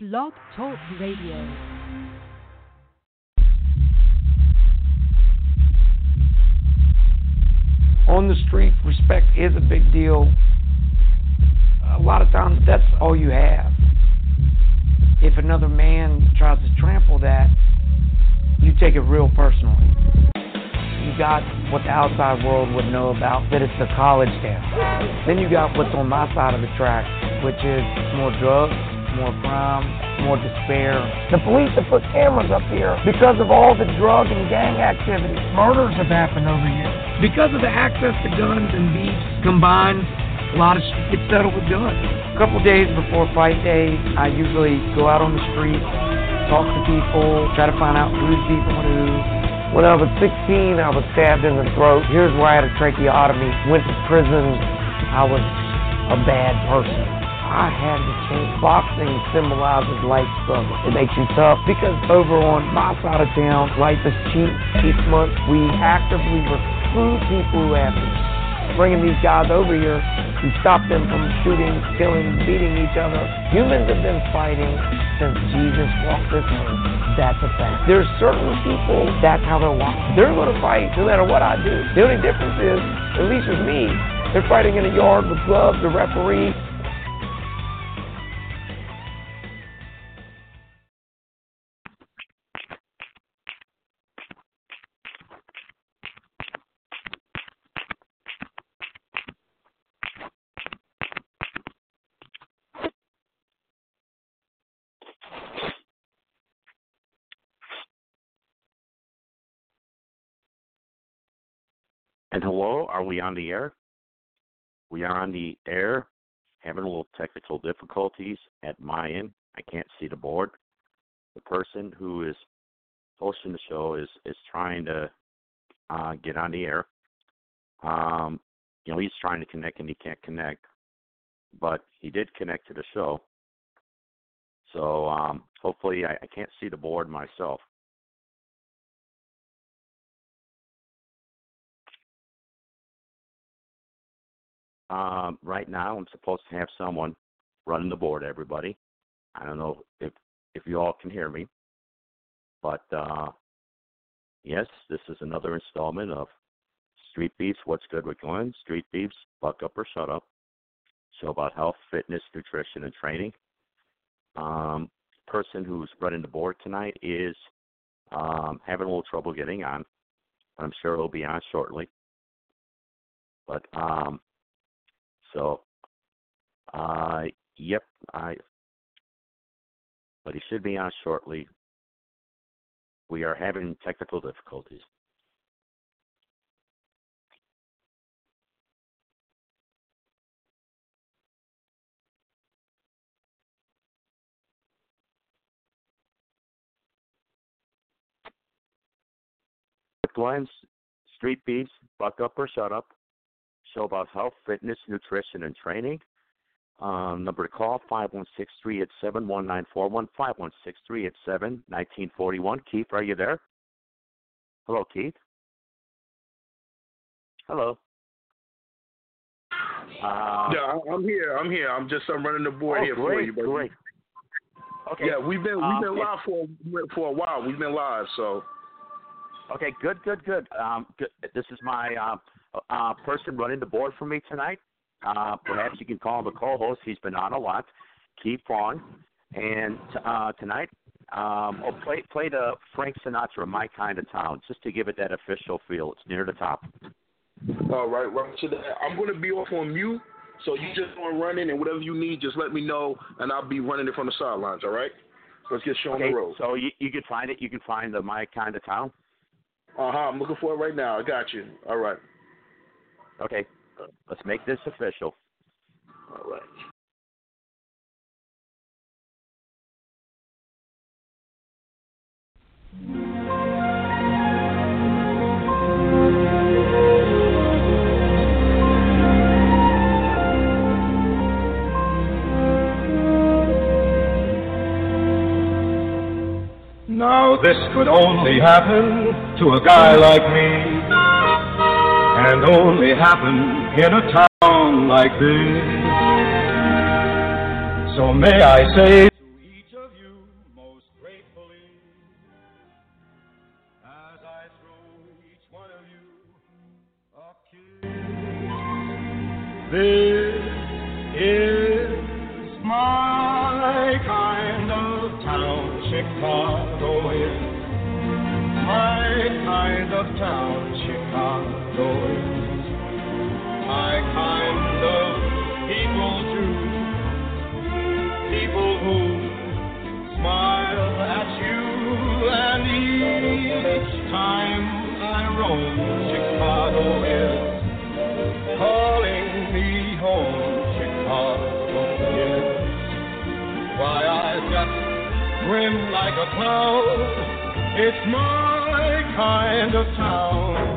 Blog Talk Radio. on the street, respect is a big deal. A lot of times, that's all you have. If another man tries to trample that, you take it real personally. You got what the outside world would know about that it's the college town. Then you got what's on my side of the track, which is more drugs, more crime, more despair. The police have put cameras up here because of all the drug and gang activity. Murders have happened over here. Because of the access to guns and beefs combined, a lot of shit gets settled with guns. A couple days before fight day, I usually go out on the street, talk to people, try to find out who's beefing with who. When I was 16, I was stabbed in the throat. Here's where I had a tracheotomy. Went to prison. I was a bad person. I had to change. Boxing symbolizes life struggle. It makes you tough because over on my side of town, life is cheap. Each month, we actively recruit people who have to bringing these guys over here to stop them from shooting, killing, beating each other. Humans have been fighting since Jesus walked this earth. That's a fact. There's certain people, that's how they're wired. They're going to fight no matter what I do. The only difference is, at least with me, they're fighting in a yard with gloves, a referee. And hello, are we on the air? We are on the air, having a little technical difficulties at my end. I can't see the board. The person who is hosting the show is is trying to uh, get on the air. Um, you know, he's trying to connect and he can't connect, but he did connect to the show. So um, hopefully, I, I can't see the board myself. Um, right now, I'm supposed to have someone running the board. Everybody, I don't know if if you all can hear me, but uh, yes, this is another installment of Street Beefs. What's good with Glenn? Street Beefs. Buck up or shut up. Show about health, fitness, nutrition, and training. Um, person who's running the board tonight is um, having a little trouble getting on. but I'm sure he'll be on shortly. But um, so, uh, yep, I. But he should be on shortly. We are having technical difficulties. Glenn's Street Beefs, Buck Up or Shut Up show about health, fitness, nutrition, and training. Um, number to call, 516-387-1941, 516-387-1941. Keith, are you there? Hello, Keith? Hello? Uh, yeah, I'm here. I'm here. I'm just I'm running the board oh, here great, for you, baby. great. Okay. Yeah, we've been we've Um, been live for for a while. We've been live, so Okay, good, good, good. Um, good. This is my uh, uh, person running the board for me tonight. Uh, perhaps you can call him a co-host. He's been on a lot. Keith Vaughn. And uh, tonight, um, oh, play play the Frank Sinatra, "My Kind of Town," just to give it that official feel. It's near the top. all right, right to that. I'm going to be off on mute, so you just on running and whatever you need, just let me know, and I'll be running it from the sidelines. All right, let's get show on Okay, the road. so you you can find it. You can find the "My Kind of Town." Uh huh. I'm looking for it right now. I got you. All right. Okay, let's make this official. All right. Now this could only happen to a guy like me, and only happen in a town like this. So may I say to each of you most gratefully, as I throw each one of you a kiss, this is my kind of town, Chicago is my kind of town, Chicago. My kind of people. People who smile at you and each time I roam, Chicago is calling me home, Chicago is. Why I just like a clown. It's my kind of town.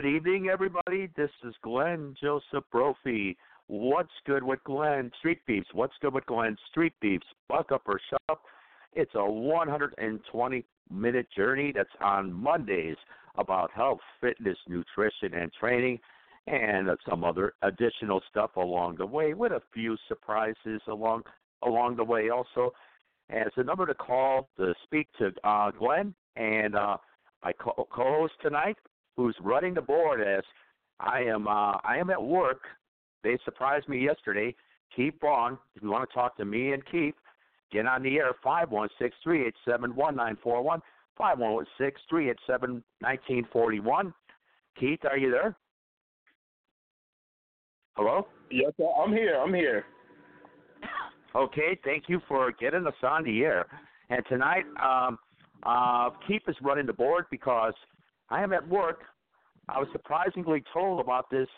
Good evening, everybody. This is Glenn Joseph Brophy. What's good with Glenn Street Beefs? What's good with Glenn Street Beefs? Buck up or shut up. It's a 120 minute journey that's on Mondays about health, fitness, nutrition, and training, and some other additional stuff along the way, with a few surprises along along the way also. It's a number to call to speak to uh, Glenn and uh, my co- co-host tonight, who's running the board as I am. Uh, I am at work. They surprised me yesterday. Keep on. If you want to talk to me and Keith, get on the air. Five one six three eight seven one nine four one. Five one six three eight seven nineteen forty one. Keith, are you there? Hello. Yes, sir. I'm here. I'm here. Okay, thank you for getting us on the air. And tonight, um, uh, Keith is running the board because I am at work. I was surprisingly told about this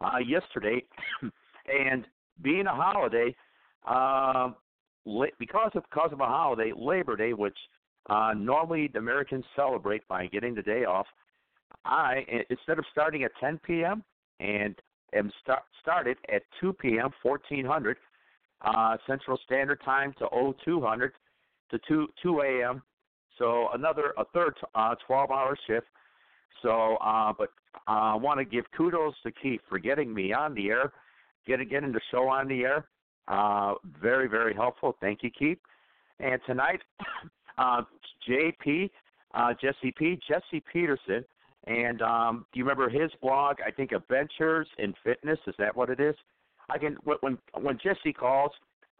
uh, yesterday, and being a holiday, um, la- because of because of a holiday, Labor Day, which uh, normally the Americans celebrate by getting the day off, I instead of starting at 10 p.m. and am start, started at 2 p.m. 1400 uh, Central Standard Time to 0200 to 2 2 a.m. So another a third uh, 12-hour shift. So, uh, but I want to give kudos to Keith for getting me on the air, getting getting the show on the air. Uh, very very helpful. Thank you, Keith. And tonight, uh, JP, uh, Jesse P, Jesse Peterson, and um, do you remember his blog? I think Adventures in Fitness. Is that what it is? I can when when Jesse calls,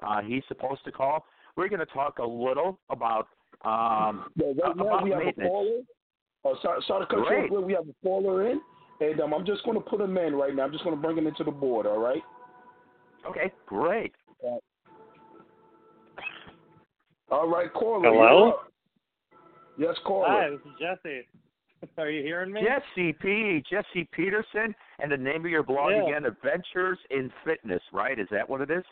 uh, he's supposed to call. We're going to talk a little about um, Yeah, right now we have a caller. Oh, sorry, sorry to cut Great. you off. We have a caller in, and um, I'm just going to put him in right now. I'm just going to bring him into the board. All right. Okay, great. All right, caller. Hello? you're. Yes, caller. Hi, this is Jesse. Are you hearing me? Jesse P, Jesse Peterson, and the name of your blog Yeah. again, Adventures in Fitness, right? Is that what it is?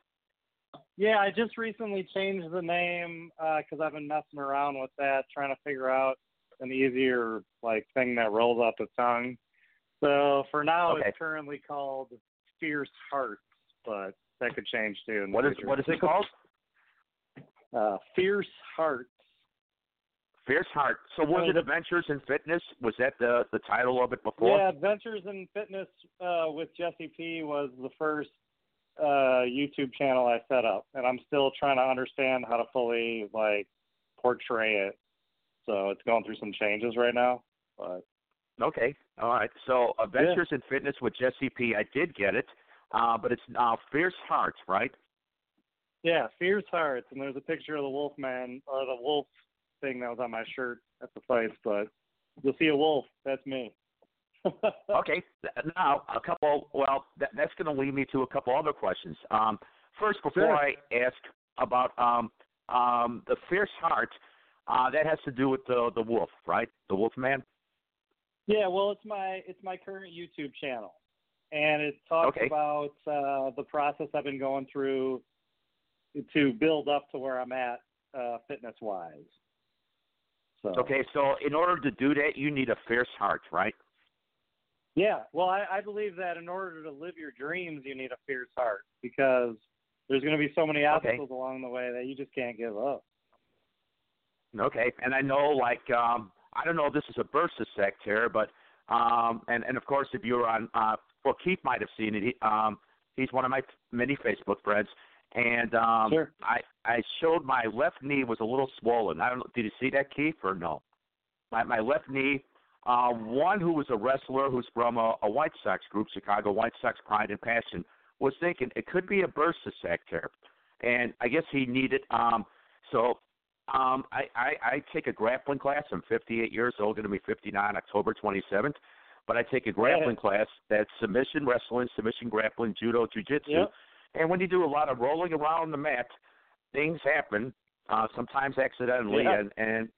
Yeah, I just recently changed the name because I've been messing around with that, trying to figure out an easier like thing that rolls off the tongue. So for now, Okay. it's currently called Fierce Hearts, but that could change too. What is future. what is it called? Uh, Fierce Hearts. Fierce Heart. So was Uh, it Adventures in Fitness? Was that the the title of it before? Yeah, Adventures in Fitness uh, with Jesse P was the first uh, YouTube channel I set up, and I'm still trying to understand how to fully like portray it. So it's going through some changes right now. But Okay. All right. So Adventures in Fitness with Jesse P. I did get it. uh, but it's uh, Fierce Hearts, right? Yeah, Fierce Hearts, and there's a picture of the wolf man or the wolf thing that was on my shirt at the fights, but you'll see a wolf. That's me. Okay, now a couple. Well, that, that's going to lead me to a couple other questions. Um, first, before Sure. I ask about um, um, the Fierce Heart, uh, that has to do with the the wolf, right? The wolf man. Yeah, well, it's my it's my current YouTube channel, and it talks Okay. about uh, the process I've been going through to build up to where I'm at uh, fitness wise. So Okay, so in order to do that, you need a fierce heart, right? Yeah, well, I, I believe that in order to live your dreams, you need a fierce heart because there's going to be so many obstacles along the way that you just can't give up. Okay, and I know, like, um, I don't know if this is a bursa sac tear, but um, and and of course, if you're on, uh, well, Keith might have seen it. He, um, he's one of my many Facebook friends, and um, Sure. I I showed my left knee was a little swollen. I don't know. Did you see that, Keith, or no? My my left knee. Uh, one who was a wrestler who's from a, a White Sox group, Chicago White Sox Pride and Passion, was thinking it could be a bursa here, and I guess he needed. Um, so um, I, I, I take a grappling class. I'm 58 years old, going to be 59 October 27th. But I take a grappling class that's submission wrestling, submission grappling, judo, jujitsu. Yep. And when you do a lot of rolling around the mat, things happen, uh, sometimes accidentally, Yeah. and, and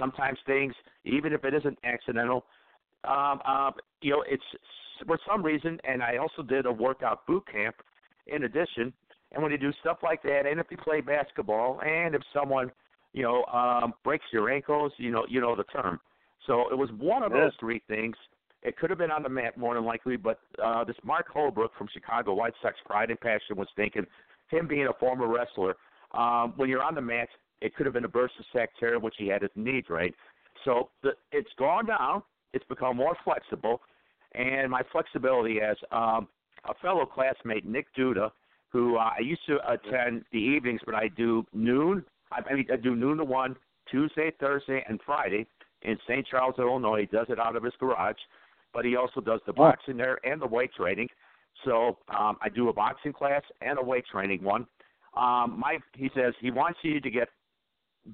sometimes things, even if it isn't accidental, um, uh, you know, it's for some reason. And I also did a workout boot camp in addition. And when you do stuff like that, and if you play basketball, and if someone, you know, um, breaks your ankles, you know, you know the term. So it was one of Yeah. those three things. It could have been on the mat more than likely, but uh, this Mark Holbrook from Chicago White Sox Pride and Passion was thinking, him being a former wrestler, um, when you're on the mat, it could have been a bursa sac tear, which he had his knee drained. So the, it's gone down. It's become more flexible, and my flexibility as um, a fellow classmate, Nick Duda, who uh, I used to attend the evenings, but I do noon. I, mean, I do noon to one Tuesday, Thursday, and Friday in St. Charles, Illinois. He does it out of his garage, but he also does the boxing there and the weight training. So um, I do a boxing class and a weight training one. Um, my he says he wants you to get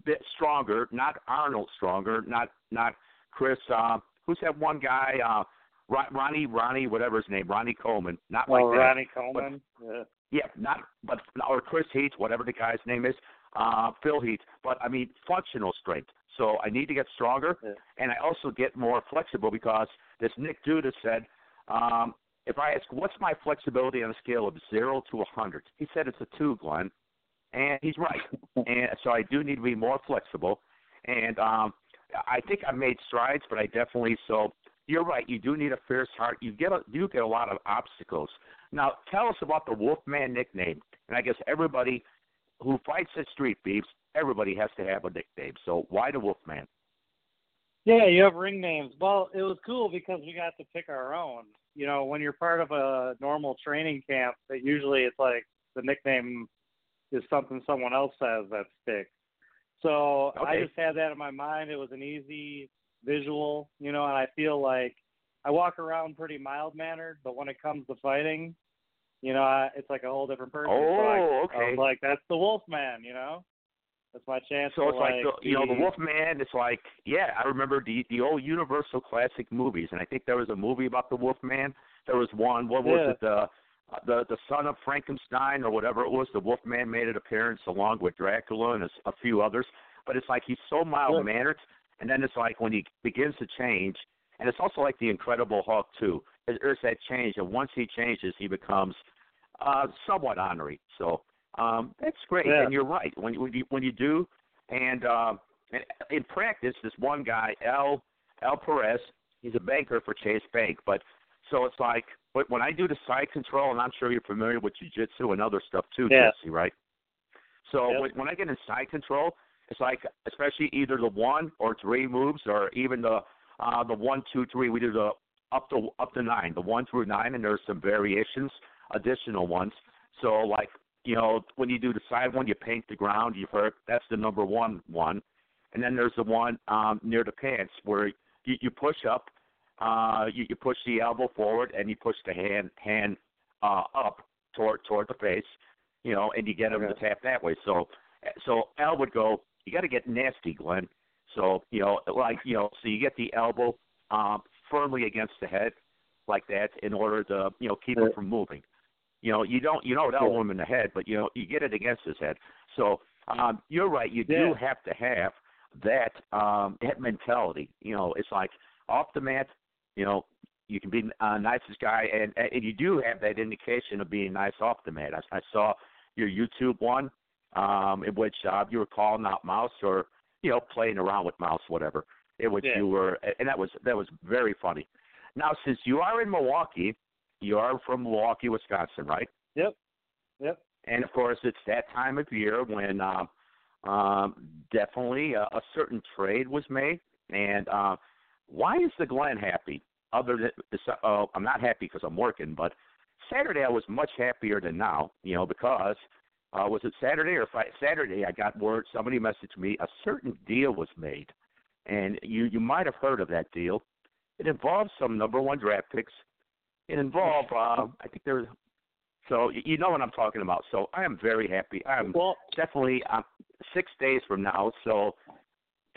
bit stronger, not Arnold stronger, not not Chris. Uh, who's that one guy? Uh, Ron- Ronnie, Ronnie, whatever his name, Ronnie Coleman. Not like oh, that. Ronnie Coleman. yeah. Yeah, not but or Chris Heath, whatever the guy's name is, uh, Phil Heath. But I mean functional strength. So I need to get stronger, Yeah. and I also get more flexible because this Nick Duda said, um, if I ask what's my flexibility on a scale of zero to a hundred, he said it's a two, Glenn, and he's right. and so I do need to be more flexible, and um, I think I made strides, but I definitely so. You're right. You do need a fierce heart. You get a, you get a lot of obstacles. Now, tell us about the Wolfman nickname. And I guess everybody who fights at Street Beefs, everybody has to have a nickname. So why the Wolfman? Yeah, you have ring names. Well, it was cool because we got to pick our own. You know, when you're part of a normal training camp, that usually it's like the nickname is something someone else says that sticks. So I just had that in my mind. It was an easy visual, you know, and I feel like I walk around pretty mild mannered, but when it comes to fighting, you know, I, it's like a whole different person. so I, Oh, I okay. was like, that's the Wolfman, you know. That's my chance. So it's like, the, you know the Wolfman. It's like yeah, I remember the the old Universal classic movies, and I think there was a movie about the Wolfman. There was one. What was Yeah. it? The the the son of Frankenstein or whatever it was. The Wolfman made an appearance along with Dracula and a few others. But it's like he's so mild mannered, and then it's like when he begins to change, and it's also like the Incredible Hulk too. There- There's that change, and once he changes, he becomes uh somewhat honorary. So um that's great, Yeah. and you're right. When you when you, when you do, and um and in practice, this one guy, Al Al Perez, he's a banker for Chase Bank, but so it's like but when I do the side control, and I'm sure you're familiar with jujitsu and other stuff too, Yeah. Jesse, right? So Yep. when, when I get in side control, it's like especially either the one or three moves, or even the uh, the one, two, three. We do the up to up to nine, the one through nine, and there's some variations, additional ones. So like you know when you do the side one, you paint the ground. You've heard that's the number one one, and then there's the one um, near the pants where you, you push up, uh, you, you push the elbow forward, and you push the hand hand uh, up toward toward the face, you know, and you get him Okay. to tap that way. So so Al would go, you got to get nasty, Glenn. So you know, like you know, so you get the elbow um, firmly against the head, like that, in order to you know keep him from moving. You know, you don't you don't Yeah. elbow him in the head, but you know you get it against his head. So um, you're right. You do have to have that um, that mentality. You know, it's like off the mat. You know, you can be a nicest guy, and and you do have that indication of being nice off the mat. I, I saw your YouTube one, um, in which uh, you were calling out Mouse or you know playing around with Mouse, whatever. In which Yeah. you were, and that was that was very funny. Now, since you are in Milwaukee, you are from Milwaukee, Wisconsin, right? Yep. Yep. And of course, it's that time of year when um, um, definitely a, a certain trade was made. And uh, why is the Glen happy? Other than uh, I'm not happy because I'm working, but Saturday I was much happier than now. You know, because uh, was it Saturday or Friday? Saturday I got word somebody messaged me a certain deal was made, and you you might have heard of that deal. It involves some number one draft picks. It involved uh, I think there so y- you know what I'm talking about. So I am very happy. I'm Well, definitely um, six days from now. So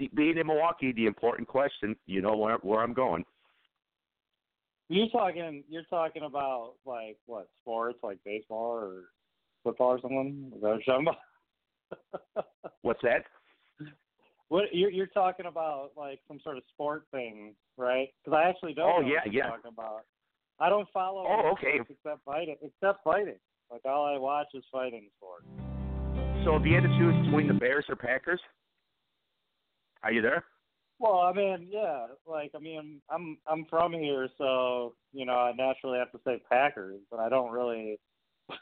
being in Milwaukee, the important question, you know where where I'm going. you're talking you're talking about like what sports, like baseball or football or something. Is that what? What's that? What you're you're talking about like some sort of sport thing, right? Because I actually don't. Oh, know yeah, what you're yeah. Talking about. I don't follow. Oh, okay. Except fighting, except fighting. Like all I watch is fighting sports. So if you had to choose between the Bears or Packers, are you there? Well, I mean, yeah, like I mean, I'm I'm from here, so you know, I naturally have to say Packers, but I don't really.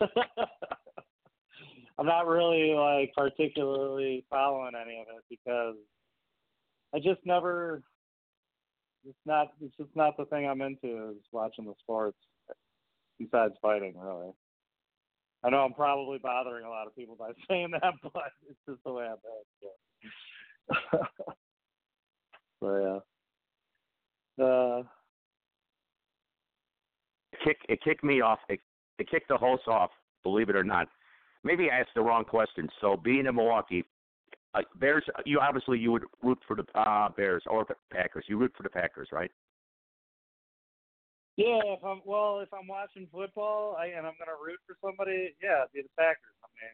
I'm not really like particularly following any of it because I just never. It's not. It's just not the thing I'm into. Is watching the sports. Besides fighting, really. I know I'm probably bothering a lot of people by saying that, but it's just the way I'm at. So yeah. Uh, Kick it kicked me off. It, it kicked the host off. Believe it or not. Maybe I asked the wrong question. So being in Milwaukee, uh, Bears. You obviously you would root for the uh, Bears or the Packers. You root for the Packers, right? yeah, if I'm well, if I'm watching football, I and I'm gonna root for somebody, yeah, it'd be the Packers. I mean,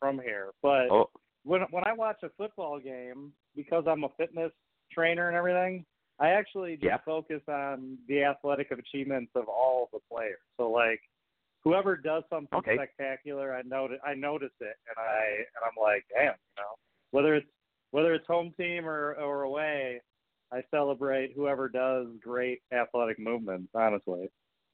from here, but Oh, when when I watch a football game, because I'm a fitness trainer and everything, I actually just Yeah. focus on the athletic achievements of all the players. So like, whoever does something Okay. spectacular, I notice I notice it, and I and I'm like, damn, you know, whether it's whether it's home team or or away, I celebrate whoever does great athletic movements. Honestly,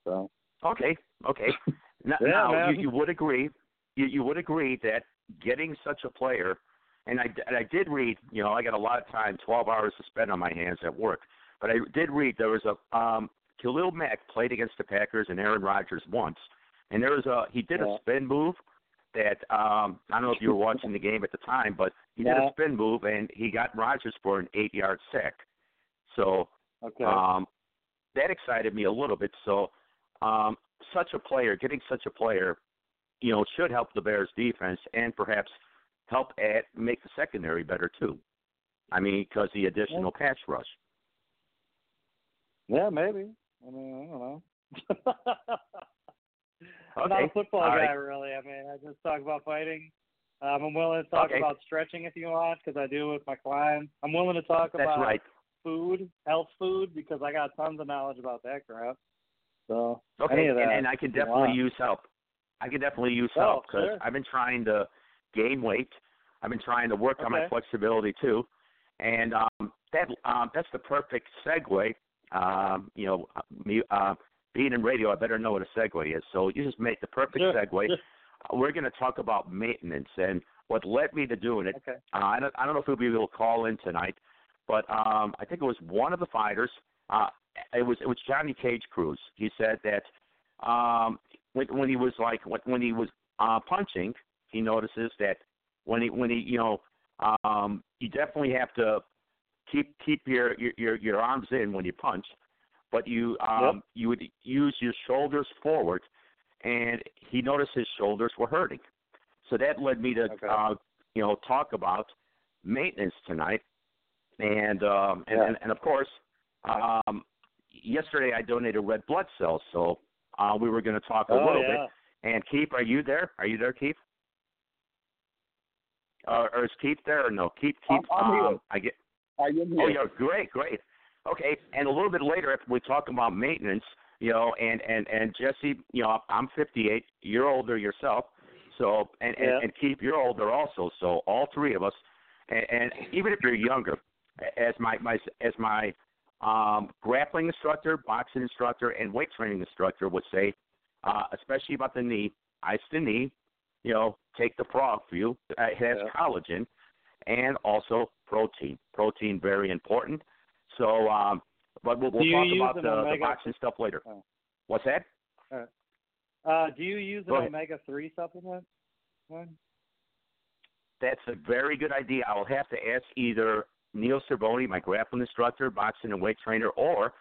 so Okay, okay. Now, Yeah, now you, you would agree, you, you would agree that getting such a player, and I, and I did read, you know, I got a lot of time, 12 hours to spend on my hands at work, but I did read there was a um, Khalil Mack played against the Packers and Aaron Rodgers once, and there was a he did Yeah. a spin move that um, I don't know if you were watching the game at the time, but he did a spin move and he got Rodgers for an eight-yard sack. So okay. um, that excited me a little bit. So, um, such a player, getting such a player, you know, should help the Bears defense and perhaps help at make the secondary better too. I mean, because the additional pass rush. Yeah, maybe. I mean, I don't know. I'm not a football All guy, right. really. I mean, I just talk about fighting. Um, I'm willing to talk Okay. about stretching if you want, because I do with my clients. I'm willing to talk That's about right. food, health food, because I got tons of knowledge about that crap. So Okay, and, and I can definitely use help. I can definitely use Oh, help because sure. I've been trying to gain weight. I've been trying to work on my flexibility too, and um, that um, that's the perfect segue. Um, you know, uh, me uh, being in radio, I better know what a segue is. So you just make the perfect Sure, segue. sure. Uh, We're going to talk about maintenance and what led me to doing it. Okay. Uh, I don't I don't know if we'll be able to call in tonight, but um, I think it was one of the fighters. Uh, it was it was Johnny Cage Cruz. He said that um, when when he was like when, when he was uh, punching, he notices that when he when he you know um, you definitely have to keep keep your your your, your arms in when you punch, but you um, Yep. you would use your shoulders forward and he noticed his shoulders were hurting. So that led me to, Okay. uh, you know, talk about maintenance tonight, and um, and, Yeah. and, and of course, um, yesterday I donated red blood cells, so uh, we were going to talk a oh little yeah. bit. And Keith, are you there? Are you there, Keith? Uh, or is Keith there or no? Keith, Keith. I'm- I'm here. um, I get. I am Oh, yeah, great, great. Okay, and a little bit later, after we talk about maintenance, you know, and and and Jesse, you know, I'm 58. You're older yourself, so and Yeah. and, and Keith, you're older also. So all three of us, and, and even if you're younger, as my my as my um, grappling instructor, boxing instructor, and weight training instructor would say, uh, especially about the knee, ice the knee, you know, take the frog fuel. It has Yeah. collagen and also protein. Protein very important. So, um, but we'll, we'll you talk about the, the boxing stuff later. Oh. What's that? Uh, do you use an Go omega three supplement? Glenn? That's a very good idea. I will have to ask either Neil Cervoni, my grappling instructor, boxing and weight trainer, or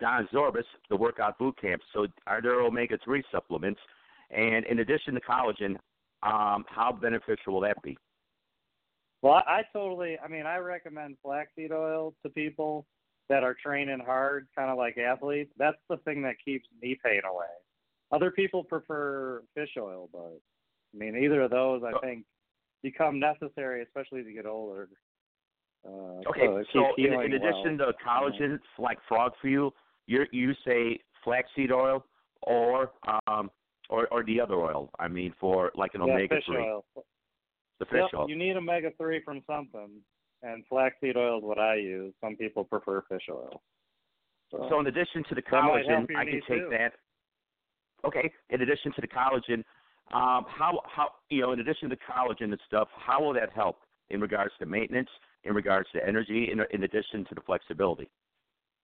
Don Zorbis, the workout boot camp. So, are there omega three supplements? And in addition to collagen, um, how beneficial will that be? Well, I, totally. I mean, I recommend flaxseed oil to people that are training hard, kind of like athletes. That's the thing that keeps knee pain away. Other people prefer fish oil, but I mean, either of those, I Oh. think, become necessary, especially as you get older. Uh, Okay, so, so in, in addition well. to collagen, like frog fuel, you you say flaxseed oil or um or or the other oil. I mean, for like an yeah, omega three, oil. the fish Yep, oil. You need omega three from something, and flaxseed oil is what I use. Some people prefer fish oil. So, So in addition to the collagen, I can take too. that. Okay. In addition to the collagen, um, how how you know, in addition to collagen and stuff, how will that help in regards to maintenance, in regards to energy, in in addition to the flexibility?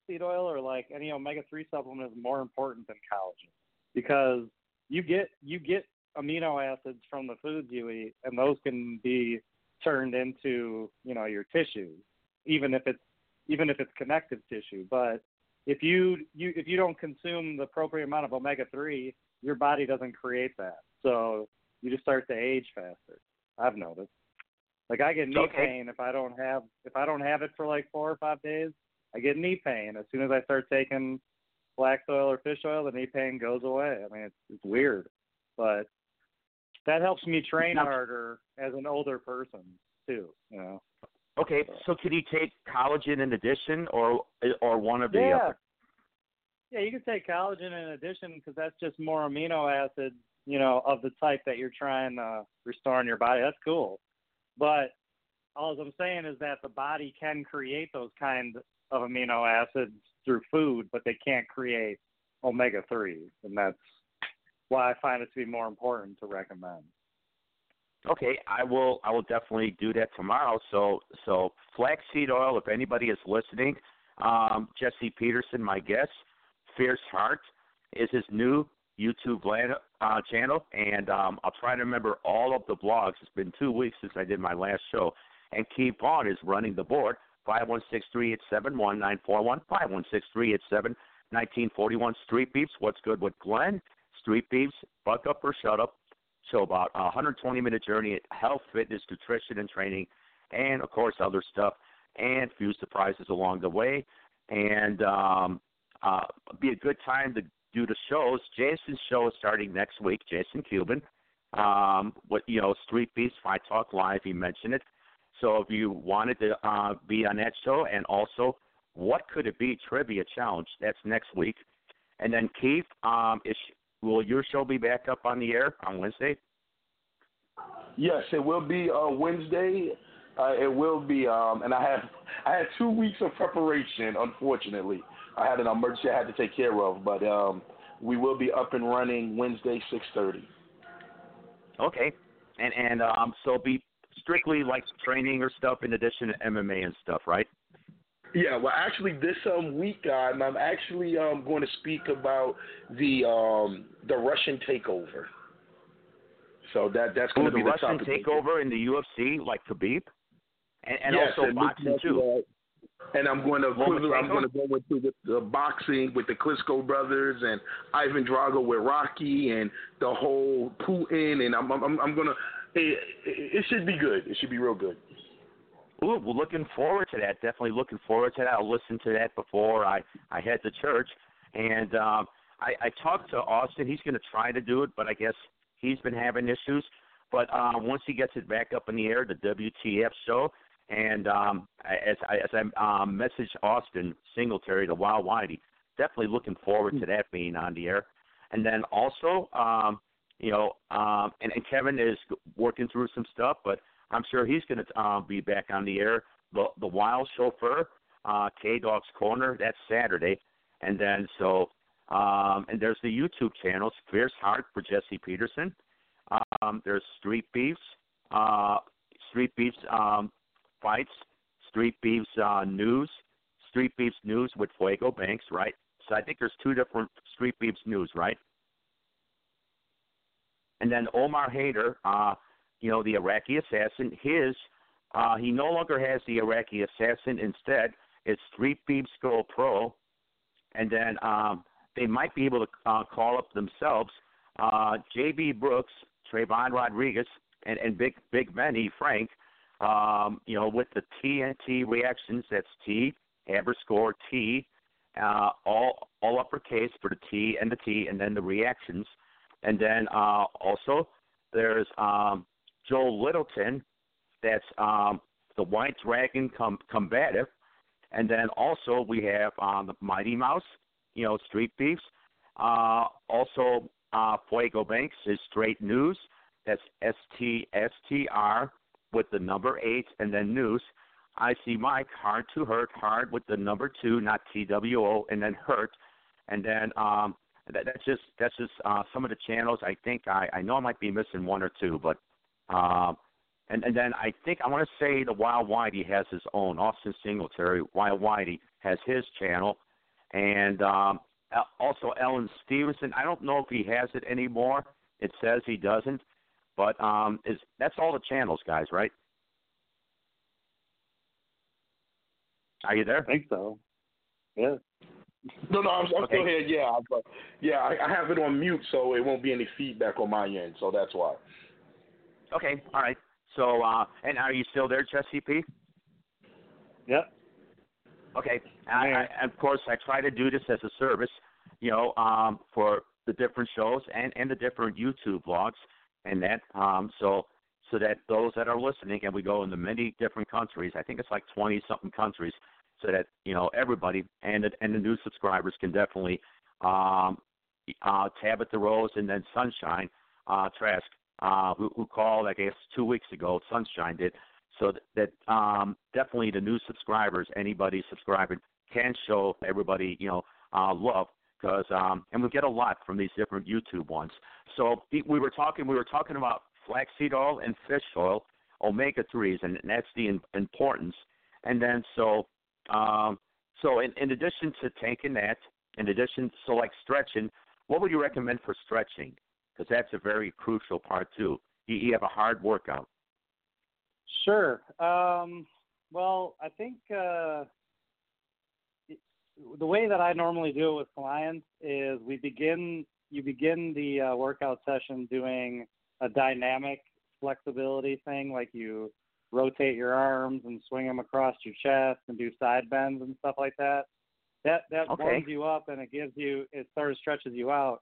seed oil or like any omega three supplement is more important than collagen because you get you get amino acids from the foods you eat and those can be turned into you know your tissue even if it's even if it's connective tissue. But if you you if you don't consume the appropriate amount of omega three your body doesn't create that. So you just start to age faster. I've noticed like i get knee Okay. pain if i don't have if i don't have it for like four or five days I get knee pain. As soon as I start taking flax oil or fish oil, the knee pain goes away. I mean, it's it's weird, but that helps me train harder as an older person too. You know. Okay. So can you take collagen in addition, or or one of the Yeah. other? Yeah, you can take collagen in addition because that's just more amino acids, you know, of the type that you're trying to restore in your body. That's cool, but all I'm saying is that the body can create those kind of amino acids through food, but they can't create omega threes, and that's why I find it to be more important to recommend. Okay, I will. I will definitely do that tomorrow. So, so flaxseed oil. If anybody is listening, um, Jesse Peterson, my guest, Fierce Heart is his new YouTube uh, channel, and um, I'll try to remember all of the blogs. It's been two weeks since I did my last show, and Keith Vaughn is running the board. Five one six three eight seven one nine four one. Five one six three eight seven nineteen forty one. Street Beefs. What's good with Glenn? Street Beefs. Buck up or shut up. So about a 120 minute journey at health, fitness, nutrition, and training, and of course other stuff, and few surprises along the way, and um, uh, be a good time to do the shows. Jason's show is starting next week. Jason Cuban, um, what you know, Street Beefs, Fight Talk Live. He mentioned it. So if you wanted to uh, be on that show, and also, what could it be? Trivia challenge. That's next week. And then Keith, um, is will your show be back up on the air on Wednesday? Yes, it will be uh, Wednesday. Uh, it will be, um, and I have I had two weeks of preparation. Unfortunately, I had an emergency I had to take care of, but um, we will be up and running Wednesday, six thirty. Okay. And and um, so be strictly like training or stuff in addition to MMA and stuff, right? Yeah, well, actually, this um week I'm I'm actually um going to speak about the um the Russian takeover. So that that's going Ooh, to be the the Russian topic. takeover in the UFC, like Khabib, and, and Yes, also and boxing Luke too. And I'm going to I'm going to go into the, the boxing with the Klitschko brothers and Ivan Drago with Rocky and the whole Putin and I'm I'm, I'm going to it, it should be good. It should be real good. Ooh, we're looking forward to that. Definitely looking forward to that. I'll listen to that before I I head to church. And um, I, I talked to Austin. He's going to try to do it, but I guess he's been having issues. But uh, once he gets it back up in the air, the WTF show, and um, as I as I um, messaged Austin Singletary, the Wild Whitey, definitely looking forward to that being on the air. And then also, um, you know, um, and, and Kevin is working through some stuff, but I'm sure he's going to uh, be back on the air. The the Wild Chauffeur, uh, K Dog's Corner, that's Saturday, and then so um, and there's the YouTube channels, Fierce Heart for Jesse Peterson. Um, there's Street Beefs, uh, Street Beefs um, fights, Street Beefs uh, news, Street Beefs news with Fuego Banks, right? So I think there's two different Street Beefs news, right? And then Omar Hader, uh, you know, the Iraqi assassin, his uh, he no longer has the Iraqi assassin. Instead, it's Street Beefs Go Pro, and then um, they might be able to uh, call up themselves uh, J.B. Brooks, Trayvon Rodriguez, and, and Big Big Benny Frank. Um, you know, with the TNT reactions, that's T score T, uh, all all uppercase for the T and the T, and then the reactions, and then uh, also there's um, Joel Littleton, that's um, the White Dragon com- combative, and then also we have um, the Mighty Mouse, you know, Street Beefs. Uh, also, uh, Fuego Banks is Straight News. That's S T S T R with the number eight and then news. I see Mike hard to hurt hard with the number two, not T W O, and then hurt, and then um, that, that's just that's just uh, some of the channels. I think I I know I might be missing one or two, but um, and and then I think I want to say the Wild Whitey has his own. Austin Singletary, Wild Whitey has his channel, and um, also Ellen Stevenson. I don't know if he has it anymore. It says he doesn't, but um, is that's all the channels, guys, right? Are you there? I think so. Yeah. No, no, I'm, I'm Okay. still here. Yeah, but yeah, I, I have it on mute, so it won't be any feedback on my end. So that's why. Okay, all right. So, uh, and are you still there, Jesse P? Yep. Okay. I, I, of course, I try to do this as a service, you know, um, for the different shows and, and the different YouTube blogs and that. Um, so, so that those that are listening, and we go into many different countries. I think it's like twenty something countries, so that you know everybody and the, and the new subscribers can definitely um, uh, Tabitha Rose and then Sunshine uh, Trask, uh, who, who called I guess two weeks ago. Sunshine did so that, that um, definitely the new subscribers, anybody subscribing, can show everybody, you know, uh, love because um, and we get a lot from these different YouTube ones. So we were talking, we were talking about flaxseed oil and fish oil, omega threes, and that's the importance. And then so, um, so in, in addition to taking that, in addition, so like stretching, what would you recommend for stretching? Because that's a very crucial part too. You, you have a hard workout. Sure. Um, well, I think uh, the way that I normally do it with clients is we begin you begin the uh, workout session doing a dynamic flexibility thing, like you rotate your arms and swing them across your chest and do side bends and stuff like that. That that Okay. warms you up and it gives you it sort of stretches you out.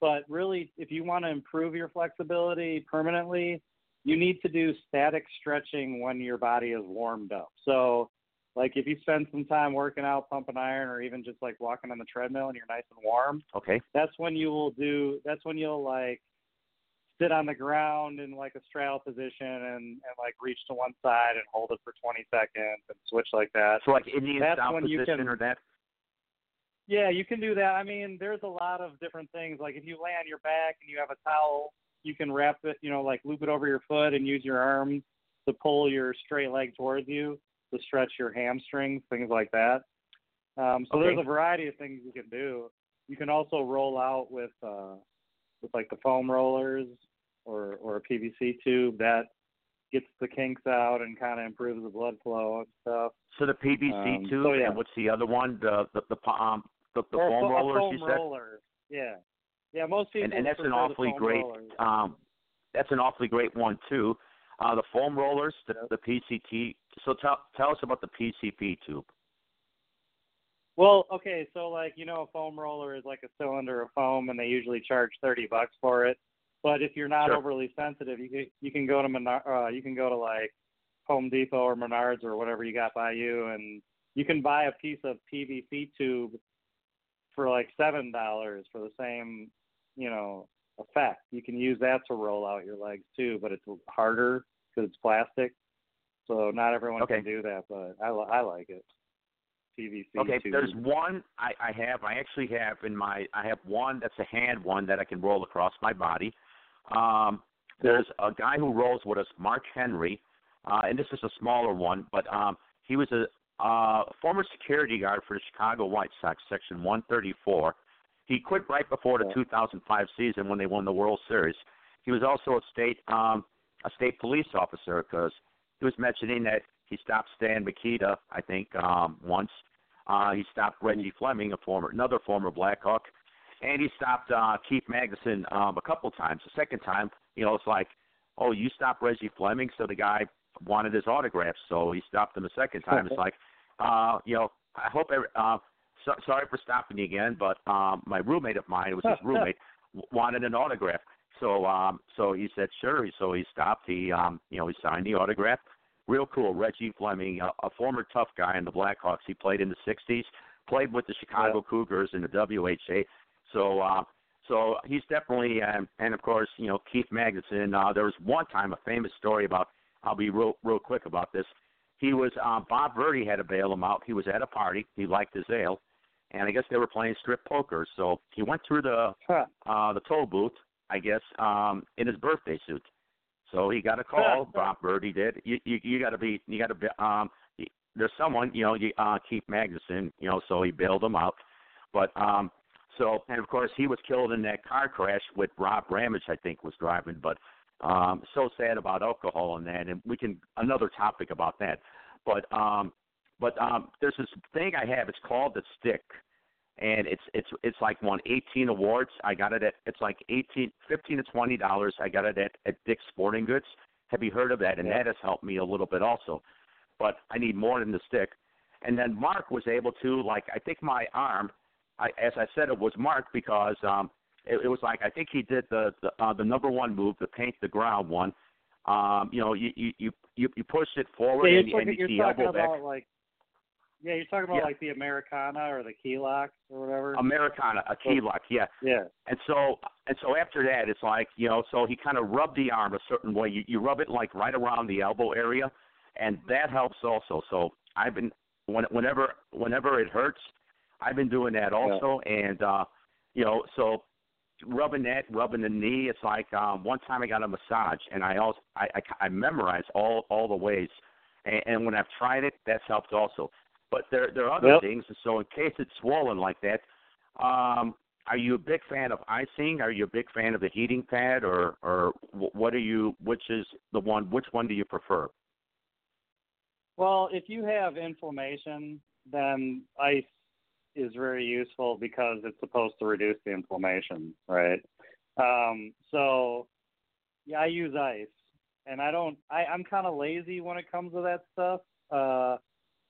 But really, if you want to improve your flexibility permanently, you need to do static stretching when your body is warmed up. So, like if you spend some time working out, pumping iron, or even just like walking on the treadmill and you're nice and warm, Okay. that's when you will do. That's when you'll like sit on the ground in like a straddle position and and like reach to one side and hold it for 20 seconds and switch like that. So like Indian That's style when you position can- or that. Yeah, you can do that. I mean, there's a lot of different things. Like if you lay on your back and you have a towel, you can wrap it, you know, like loop it over your foot and use your arms to pull your straight leg towards you to stretch your hamstrings, things like that. Um, so Okay. there's a variety of things you can do. You can also roll out with uh, with like the foam rollers or or a PVC tube. That gets the kinks out and kind of improves the blood flow and stuff. So the PVC Um, tube, so, yeah. and what's the other one? The the the um the, the Or a foam a rollers. foam you said, roller. Yeah, yeah. Most people and, and that's an awfully great. rollers. Um, that's an awfully great one too. Uh, the foam rollers, the, the PCT. So tell tell us about the PVC tube. Well, okay, so like you know, a foam roller is like a cylinder of foam, and they usually charge thirty bucks for it. But if you're not Sure. overly sensitive, you can you can go to Menard, uh, you can go to like Home Depot or Menards or whatever you got by you, and you can buy a piece of PVC tube for like seven dollars for the same, you know, effect. You can use that to roll out your legs too, but it's harder because it's plastic. So not everyone Okay. can do that, but I I like it. PVC Okay, there's one I, I have. I actually have in my. I have one that's a hand one that I can roll across my body. Um, there's a guy who rolls with us, Mark Henry, uh, and this is a smaller one, but um, he was a uh, former security guard for the Chicago White Sox, Section 134. He quit right before the 2005 season when they won the World Series. He was also a state um, a state police officer because he was mentioning that he stopped Stan Mikita, I think, um, once. Uh, he stopped Reggie Fleming, a former another former Blackhawk, and he stopped uh, Keith Magnuson um, a couple times. The second time, you know, it's like, oh, you stopped Reggie Fleming, so the guy wanted his autograph, so he stopped him a second time. it's like, uh, you know, I hope. Every, uh, so, sorry for stopping you again, but um, my roommate of mine, it was his roommate, wanted an autograph. So, um, so he said sure. So he stopped. He, um, you know, he signed the autograph. Real cool, Reggie Fleming, a, a former tough guy in the Blackhawks. He played in the '60s, played with the Chicago Cougars in the WHA. So, uh, so he's definitely, um, and of course, you know, Keith Magnuson. Uh, there was one time a famous story about. I'll be real, real quick about this. He was um, Bob Verdi had to bail him out. He was at a party. He liked his ale, and I guess they were playing strip poker. So he went through the Huh. uh, the toll booth, I guess, um, in his birthday suit. So he got a call. Bob Verdi did. You you, you got to be you got to be um. There's someone you know you uh Keith Magnuson you know so he bailed him out, but um so and of course he was killed in that car crash with Rob Ramage I think was driving but um so sad about alcohol and that and we can another topic about that but um but um there's this thing I have it's called the stick and it's it's it's like won 18 awards. I got it at it's like 18, 15 to 20 dollars. I got it at at Dick's Sporting Goods. Have you heard of that? And that has helped me a little bit also. But I need more than the stick. And then Mark was able to like I think my arm, I, as I said, it was Mark because um it, it was like I think he did the the, uh, the number one move, the paint the ground one. Um, you know, you you you you, push it forward and, you're, and you're talking elbow back. like yeah, you're talking about Yeah. like the Americana or the key lock or whatever. Americana, a key lock, yeah. yeah. And so and so after that it's like, you know, so he kind of rubbed the arm a certain way. You you rub it like right around the elbow area and that helps also. So I've been when whenever whenever it hurts, I've been doing that also and uh you know, so rubbing that, rubbing the knee, it's like um one time I got a massage and I also I I, I memorized all all the ways. And, and when I've tried it, that's helped also. But there there are other Yep. things and so in case it's swollen like that, um are you a big fan of icing? Are you a big fan of the heating pad, or or what are you? Which is the one? Which one do you prefer? Well, if you have inflammation, then ice is very useful because it's supposed to reduce the inflammation, right? Um, so, yeah, I use ice, and I don't. I, I'm kind of lazy when it comes to that stuff. Uh,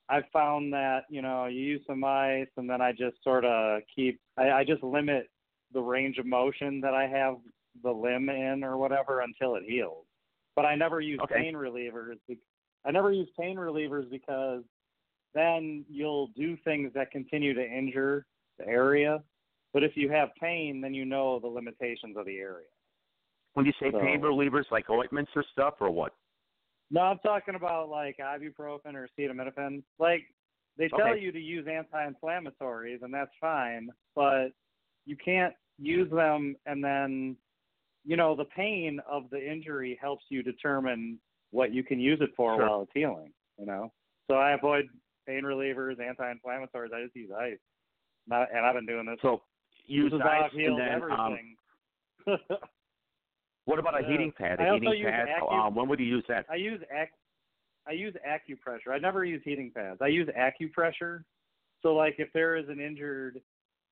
I've found that you know you use some ice, and then I just sort of keep. I, I just limit the range of motion that I have the limb in or whatever until it heals. But I never use Okay. pain relievers. I never use pain relievers because then you'll do things that continue to injure the area. But if you have pain, then you know the limitations of the area. When you say So- pain relievers, like ointments or stuff, or what? No, I'm talking about like ibuprofen or acetaminophen. Like they tell Okay. you to use anti-inflammatories, and that's fine, but you can't use them and then, you know, the pain of the injury helps you determine what you can use it for Sure. while it's healing. You know, so I avoid pain relievers, anti-inflammatories. I just use ice, Not, and I've been doing this. So use ice and then um, everything. What about a heating pad? A heating pad. acu- uh, when would you use that? I use ac I use acupressure. I never use heating pads. I use acupressure. So like if there is an injured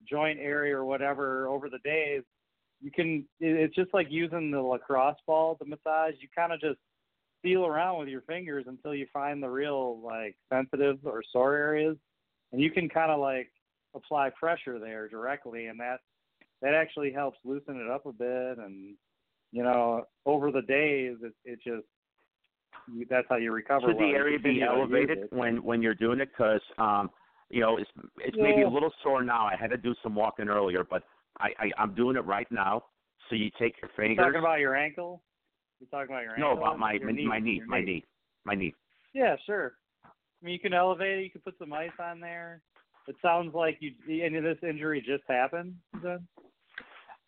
joint area or whatever over the days, you can it's just like using the lacrosse ball to massage. You kind of just feel around with your fingers until you find the real like sensitive or sore areas and you can kind of like apply pressure there directly and that that actually helps loosen it up a bit and you know over the days it it just you- that's how you recover Should well. the area be continue to use elevated when when you're doing it? Because um, you know, it's it's maybe a little sore now. I had to do some walking earlier, but I, I I'm doing it right now. So you take your finger. You're talking about your ankle you're talking about your ankle. no, about my Your my knee, my knee, my knee. Yeah, sure. I mean, you can elevate it. You can put some ice on there. It sounds like you. Any of this injury just happened? Then?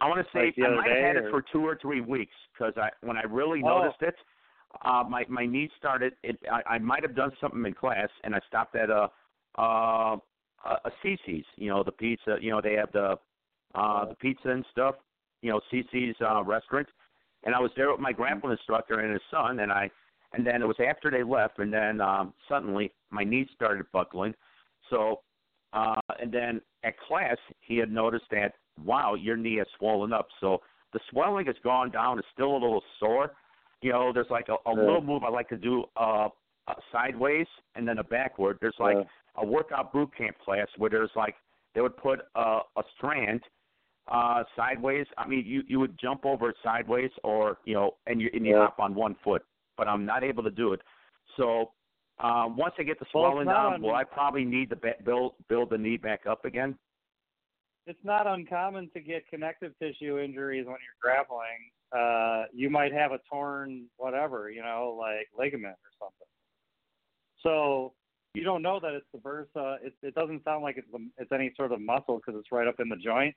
I want to say Like I might have had it for two or three weeks because I when I really Oh. noticed it, uh, my my knee started. It I, I might have done something in class and I stopped at a uh, a a CiCi's. You know the pizza. You know they have the uh, the pizza and stuff. You know CiCi's uh, restaurant, and I was there with my grappling instructor and his son, and I and then it was after they left, and then um, suddenly my knee started buckling. So uh, and then at class, he had noticed that, wow, your knee has swollen up. So the swelling has gone down. It's still a little sore. You know, there's like a, a Yeah. little move I like to do uh, uh, sideways and then a backward. There's like Yeah. a workout boot camp class where there's like they would put a, a strand uh sideways. I mean, you you would jump over it sideways, or you know, and you and you Yeah. hop on one foot. But I'm not able to do it. So uh, once I get the swelling not down, on- will I probably need to ba- build build the knee back up again? It's not uncommon to get connective tissue injuries when you're grappling. Uh, you might have a torn whatever, you know, like ligament or something. So you don't know that it's the bursa. It, it doesn't sound like it's the, it's any sort of muscle because it's right up in the joint.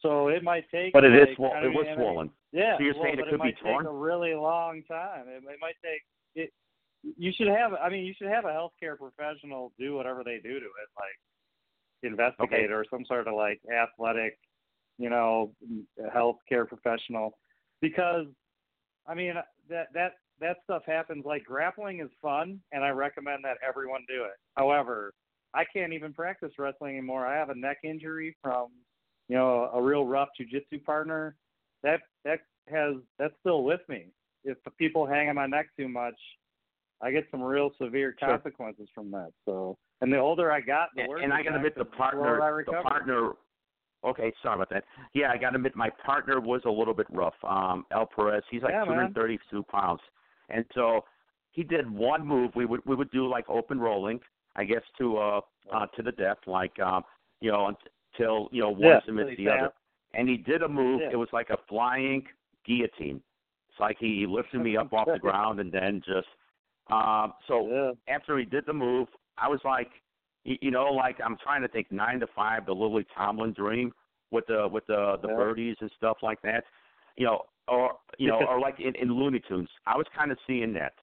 So it might take. But it is like, swollen. I it was I mean, swollen. Yeah. So you're well, saying it could be might torn? take a really long time. It, it might take it. You should have. I mean, you should have a healthcare professional do whatever they do to it, like investigate Okay. or some sort of like athletic, you know, healthcare professional, because I mean that that that stuff happens. Like grappling is fun, and I recommend that everyone do it. However, I can't even practice wrestling anymore. I have a neck injury from, you know, a real rough jujitsu partner. That that has that's still with me. If the people hang on my neck too much, I get some real severe Sure. consequences from that. So, and the older I got, the And, worse. and I got to admit, the 'cause slower I partner, the recover. partner. Okay, sorry about that. Yeah, I got to admit, my partner was a little bit rough. Um, El Perez, he's like Yeah, man. 232 pounds, and so he did one move. We would we would do like open rolling, I guess, to uh, uh to the death, like um, you know, until you know one Yeah, submits really the other. And he did a move. Yeah. It was like a flying guillotine. It's like he lifted me up off the ground and then just. Um, so Yeah. after he did the move, I was like, you, know, like I'm trying to think nine to five, the Lily Tomlin dream with the with the the Yeah. birdies and stuff like that, you know, or you know, or like in, in Looney Tunes. I was kind of seeing that.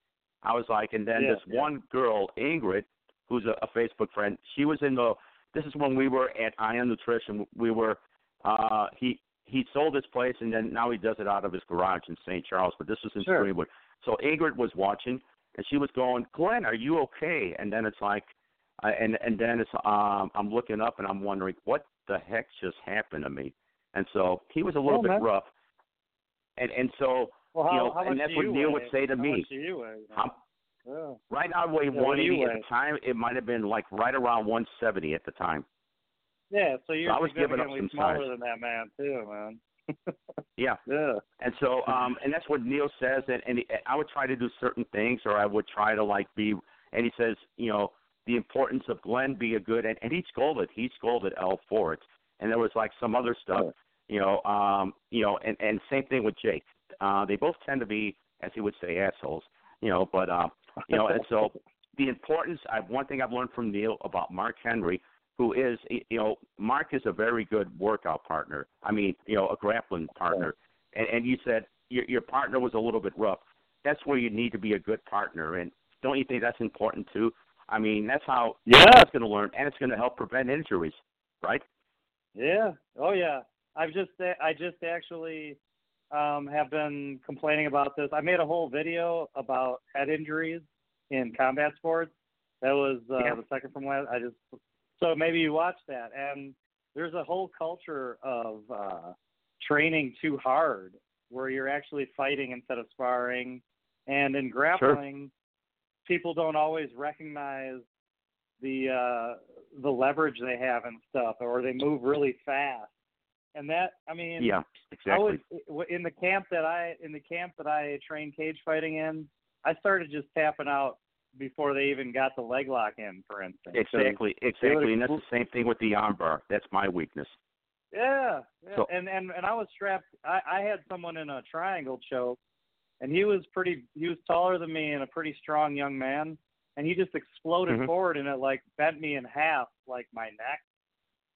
I was like, and then Yeah, this yeah. one girl, Ingrid, who's a, a Facebook friend, she was in the. This is when we were at Ion Nutrition. We were, uh, he he sold his place and then now he does it out of his garage in St. Charles. But this was in Sure. Greenwood. So Ingrid was watching and she was going, Glenn, are you okay? And then it's like, uh, and and then it's um I'm looking up and I'm wondering what the heck just happened to me. And so he was a little Oh, bit man. rough. And and so Well, how, you know, and that's what Neil weigh? would say to how me. Much do you weigh? Yeah. right now I weigh Yeah, what do you 180 at weigh? the time. It might have been like right around 170 at the time. Yeah, so you're I was giving up significantly some smaller size. than that man too, man. Yeah. yeah. And so, um, and that's what Neil says. And, and he, I would try to do certain things, or I would try to like be. And he says, you know, the importance of Glenn be a good. And, and he scolded. He scolded L for it. And there was like some other stuff, you know, um, you know, and and same thing with Jake. Uh, they both tend to be, as he would say, assholes, you know. But uh, you know, and so the importance. I one thing I've learned from Neil about Mark Henry, who is, you know, Mark is a very good workout partner. I mean, you know, a grappling partner. And, and you said your your partner was a little bit rough. That's where you need to be a good partner. And don't you think that's important too? I mean, that's how Yeah. it's going to learn, and it's going to help prevent injuries, right? Yeah. Oh yeah. I've just I just actually um, have been complaining about this. I made a whole video about head injuries in combat sports. That was uh, Yeah. the second from last. I just so maybe you watch that. And there's a whole culture of uh, training too hard, where you're actually fighting instead of sparring. And in grappling, people don't always recognize the uh, the leverage they have and stuff, or they move really fast. And that, I mean, Yeah, I was exactly. in the camp that I in the camp that I trained cage fighting in. I started just tapping out before they even got the leg lock in, for instance. Exactly, exactly, and that's the same thing with the armbar. That's my weakness. Yeah, yeah. So- and and and I was strapped. I I had someone in a triangle choke, and he was pretty. He was taller than me and a pretty strong young man, and he just exploded Mhm. forward and it like bent me in half, like my neck.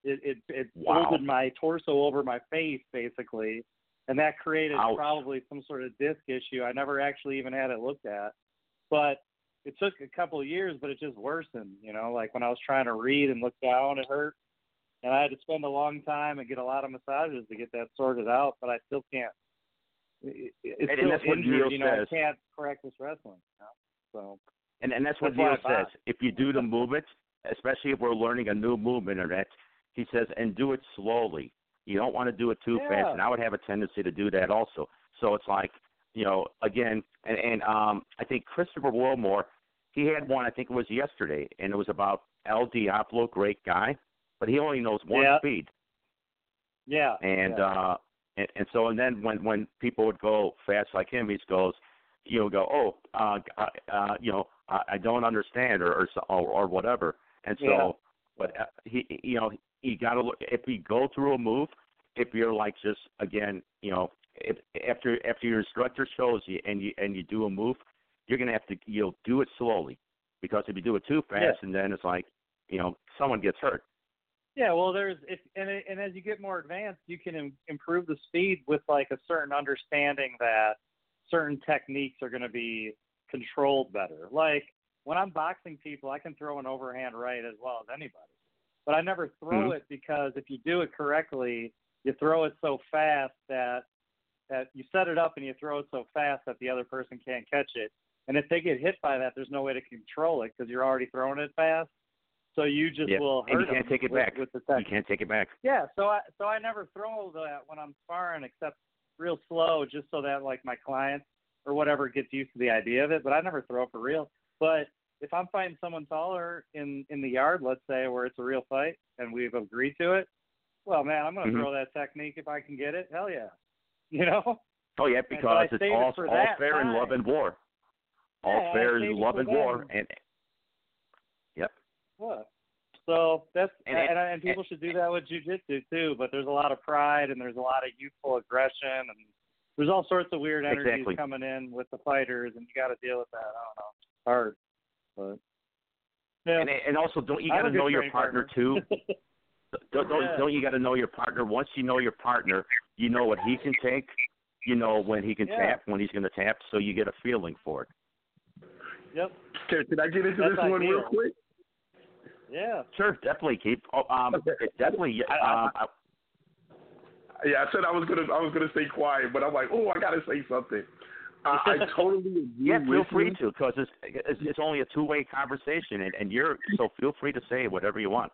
It it it Wow. folded my torso over my face basically, and that created Ouch. probably some sort of disc issue. I never actually even had it looked at, but it took a couple of years, but it just worsened. You know, like when I was trying to read and look down, it hurt and I had to spend a long time and get a lot of massages to get that sorted out. But I still can't. it- It's And- and still that's what injured, Neil you know. says. I can't practice wrestling. You know? So And and that's what That's why Neil says. If you do the movement, especially if we're learning a new movement or that, he says, and do it slowly. You don't want to do it too Yeah. fast. And I would have a tendency to do that also. So it's like, you know, again, and, and um, I think Christopher Wilmore, he had one. I think it was yesterday, and it was about El Diablo, great guy, but he only knows one Yeah. speed. yeah. And yeah. uh and, and so and then when when people would go fast like him, he goes, you know, go, oh, uh, uh, uh you know, I, I don't understand or or, or or whatever. And so, Yeah. but uh, he, you know, you got to look if you go through a move, if you're like just again, you know, if after after your instructor shows you and you and you do a move, you're gonna have to you'll do it slowly because if you do it too fast, Yeah. and then it's like, you know, someone gets hurt. Yeah, well, there's if and it- and as you get more advanced, you can Im- improve the speed with like a certain understanding that certain techniques are going to be controlled better. Like when I'm boxing people, I can throw an overhand right as well as anybody, but I never throw Mhm. it because if you do it correctly, you throw it so fast that that you set it up and you throw it so fast that the other person can't catch it. And if they get hit by that, there's no way to control it because you're already throwing it fast. So you just Yeah, will and you can't take it with, back. with the You can't take it back. Yeah, so I so I never throw that when I'm sparring except real slow just so that like my client or whatever gets used to the idea of it, but I never throw for real. But if I'm fighting someone taller in in the yard, let's say where it's a real fight and we've agreed to it, well man, I'm gonna Mhm. throw that technique if I can get it. Hell yeah. You know? Oh yeah, because it's all all fair in love and war. All Yeah, fair it love and war, and yep. What? So that's And- and, and, people should do that with jujitsu too. But there's a lot of pride and there's a lot of youthful aggression and there's all sorts of weird energies Exactly. coming in with the fighters, and you got to deal with that. I don't know, it's hard, but yeah. And and also don't you got to know your training partner too. Don't don't, Yeah. don't you got to know your partner? Once you know your partner, you know what he can take. You know when he can Yeah. tap, when he's going to tap, so you get a feeling for it. Yep. Can, can I get into That's this one real quick? Yeah. Sure, definitely keep. Oh, um, Okay. it definitely. I- I- um, I, Yeah, I said I was gonna I was gonna stay quiet, but I'm like, oh, I gotta say something. I, I totally agree yeah, feel free you. to, because it's, it's it's only a two way conversation, and, and you're so feel free to say whatever you want.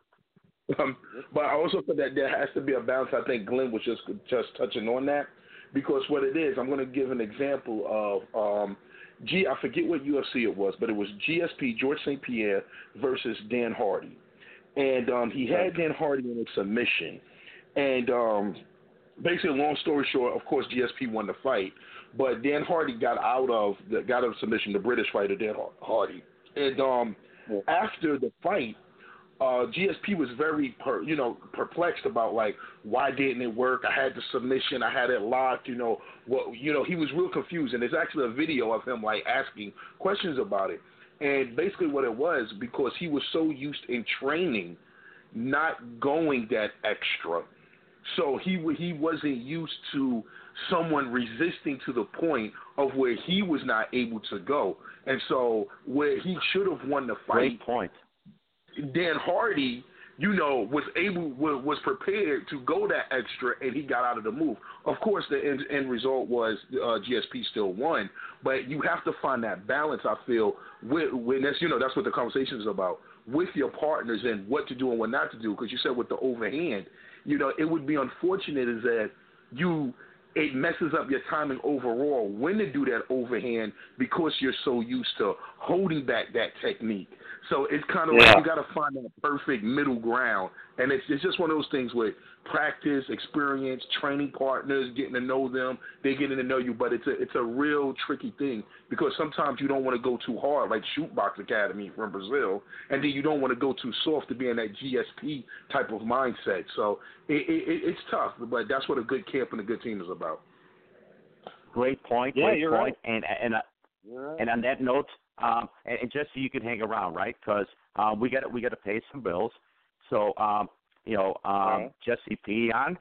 Um, but I also feel that there has to be a balance. I think Glenn was just just touching on that because what it is, I'm going to give an example of um, G. I forget what UFC it was, but it was GSP George St Pierre versus Dan Hardy, and um, he had Dan Hardy in a submission, and um, basically, long story short, of course, GSP won the fight, but Dan Hardy got out of the, got out of submission. The British fighter Dan Hardy, and um, after the fight uh, GSP was very, per, you know, perplexed about like why didn't it work? I had the submission, I had it locked, you know, what, you know, he was real confused, and there's actually a video of him like asking questions about it, and basically what it was because he was so used in training, not going that extra, so he he wasn't used to someone resisting to the point of where he was not able to go, and so where he should have won the fight. Great point. Dan Hardy you know, was able was prepared to go that extra, and he got out of the move. Of course, the end, end result was uh, GSP still won, but you have to find that balance. I feel with, when that's you know that's what the conversation is about with your partners and what to do and what not to do. Because you said with the overhand, you know, it would be unfortunate is that you it messes up your timing overall when to do that overhand because you're so used to holding back that technique. So it's kind of yeah. like you got to find that perfect middle ground, and it's it's just one of those things with practice, experience, training partners, getting to know them, they getting to know you. But it's a it's a real tricky thing because sometimes you don't want to go too hard, like Chute Boxe Academy from Brazil, and then you don't want to go too soft to be in that GSP type of mindset. So it, it, it's tough, but that's what a good camp and a good team is about. Great point. Yeah, great you're point. right. And and uh, right. and on that note, um, and, and just so you can hang around, right? Because um, we got we got to pay some bills. So um, you know, um, Right. Jesse P on,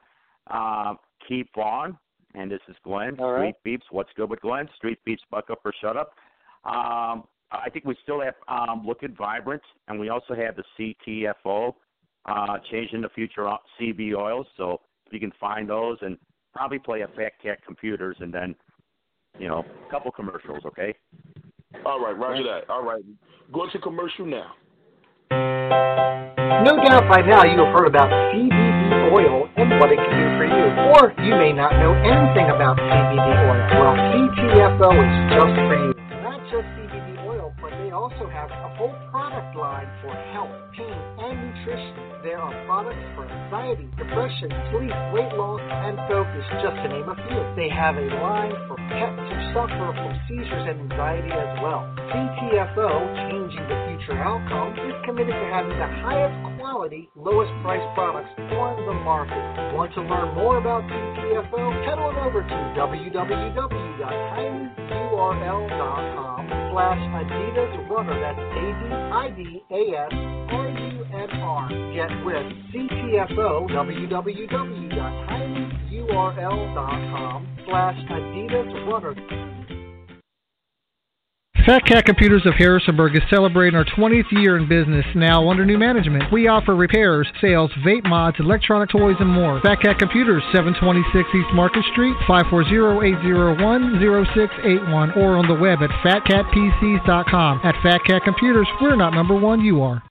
um, keep on, and this is Glenn. All right. Street Beefs. What's good with Glenn? Street Beefs. Buck up or shut up. Um, I think we still have um, looking vibrant, and we also have the CTFO, uh, changing the future CB oils. So you can find those and probably play a Fat Cat computers, and then you know, a couple commercials. Okay. All right, Roger that. All right, go to commercial now. No doubt by now you have heard about CBD oil and what it can do for you. Or you may not know anything about CBD oil. Well, CTFO is just for you. Not just CBD oil, but they also have a whole product line for health, pain, and nutrition. There are products for anxiety, depression, sleep, weight loss, and focus, just to name a few. They have a line for pets who suffer from seizures and anxiety as well. CTFO, changing the future outcome, is committed to having the highest quality, lowest price products on the market. Want to learn more about CTFO? Head on over to www.tinyurl.com slash Adidas Runner. That's A-D-I-D-A-S-R-U-N-R. Get with CTFO, www.tinyurl.com slash Adidas Runner. Fat Cat Computers of Harrisonburg is celebrating our 20th year in business now under new management. We offer repairs, sales, vape mods, electronic toys, and more. Fat Cat Computers, 726 East Market Street, 540-801-0681, or on the web at fatcatpcs.com. At Fat Cat Computers, we're not number one, you are.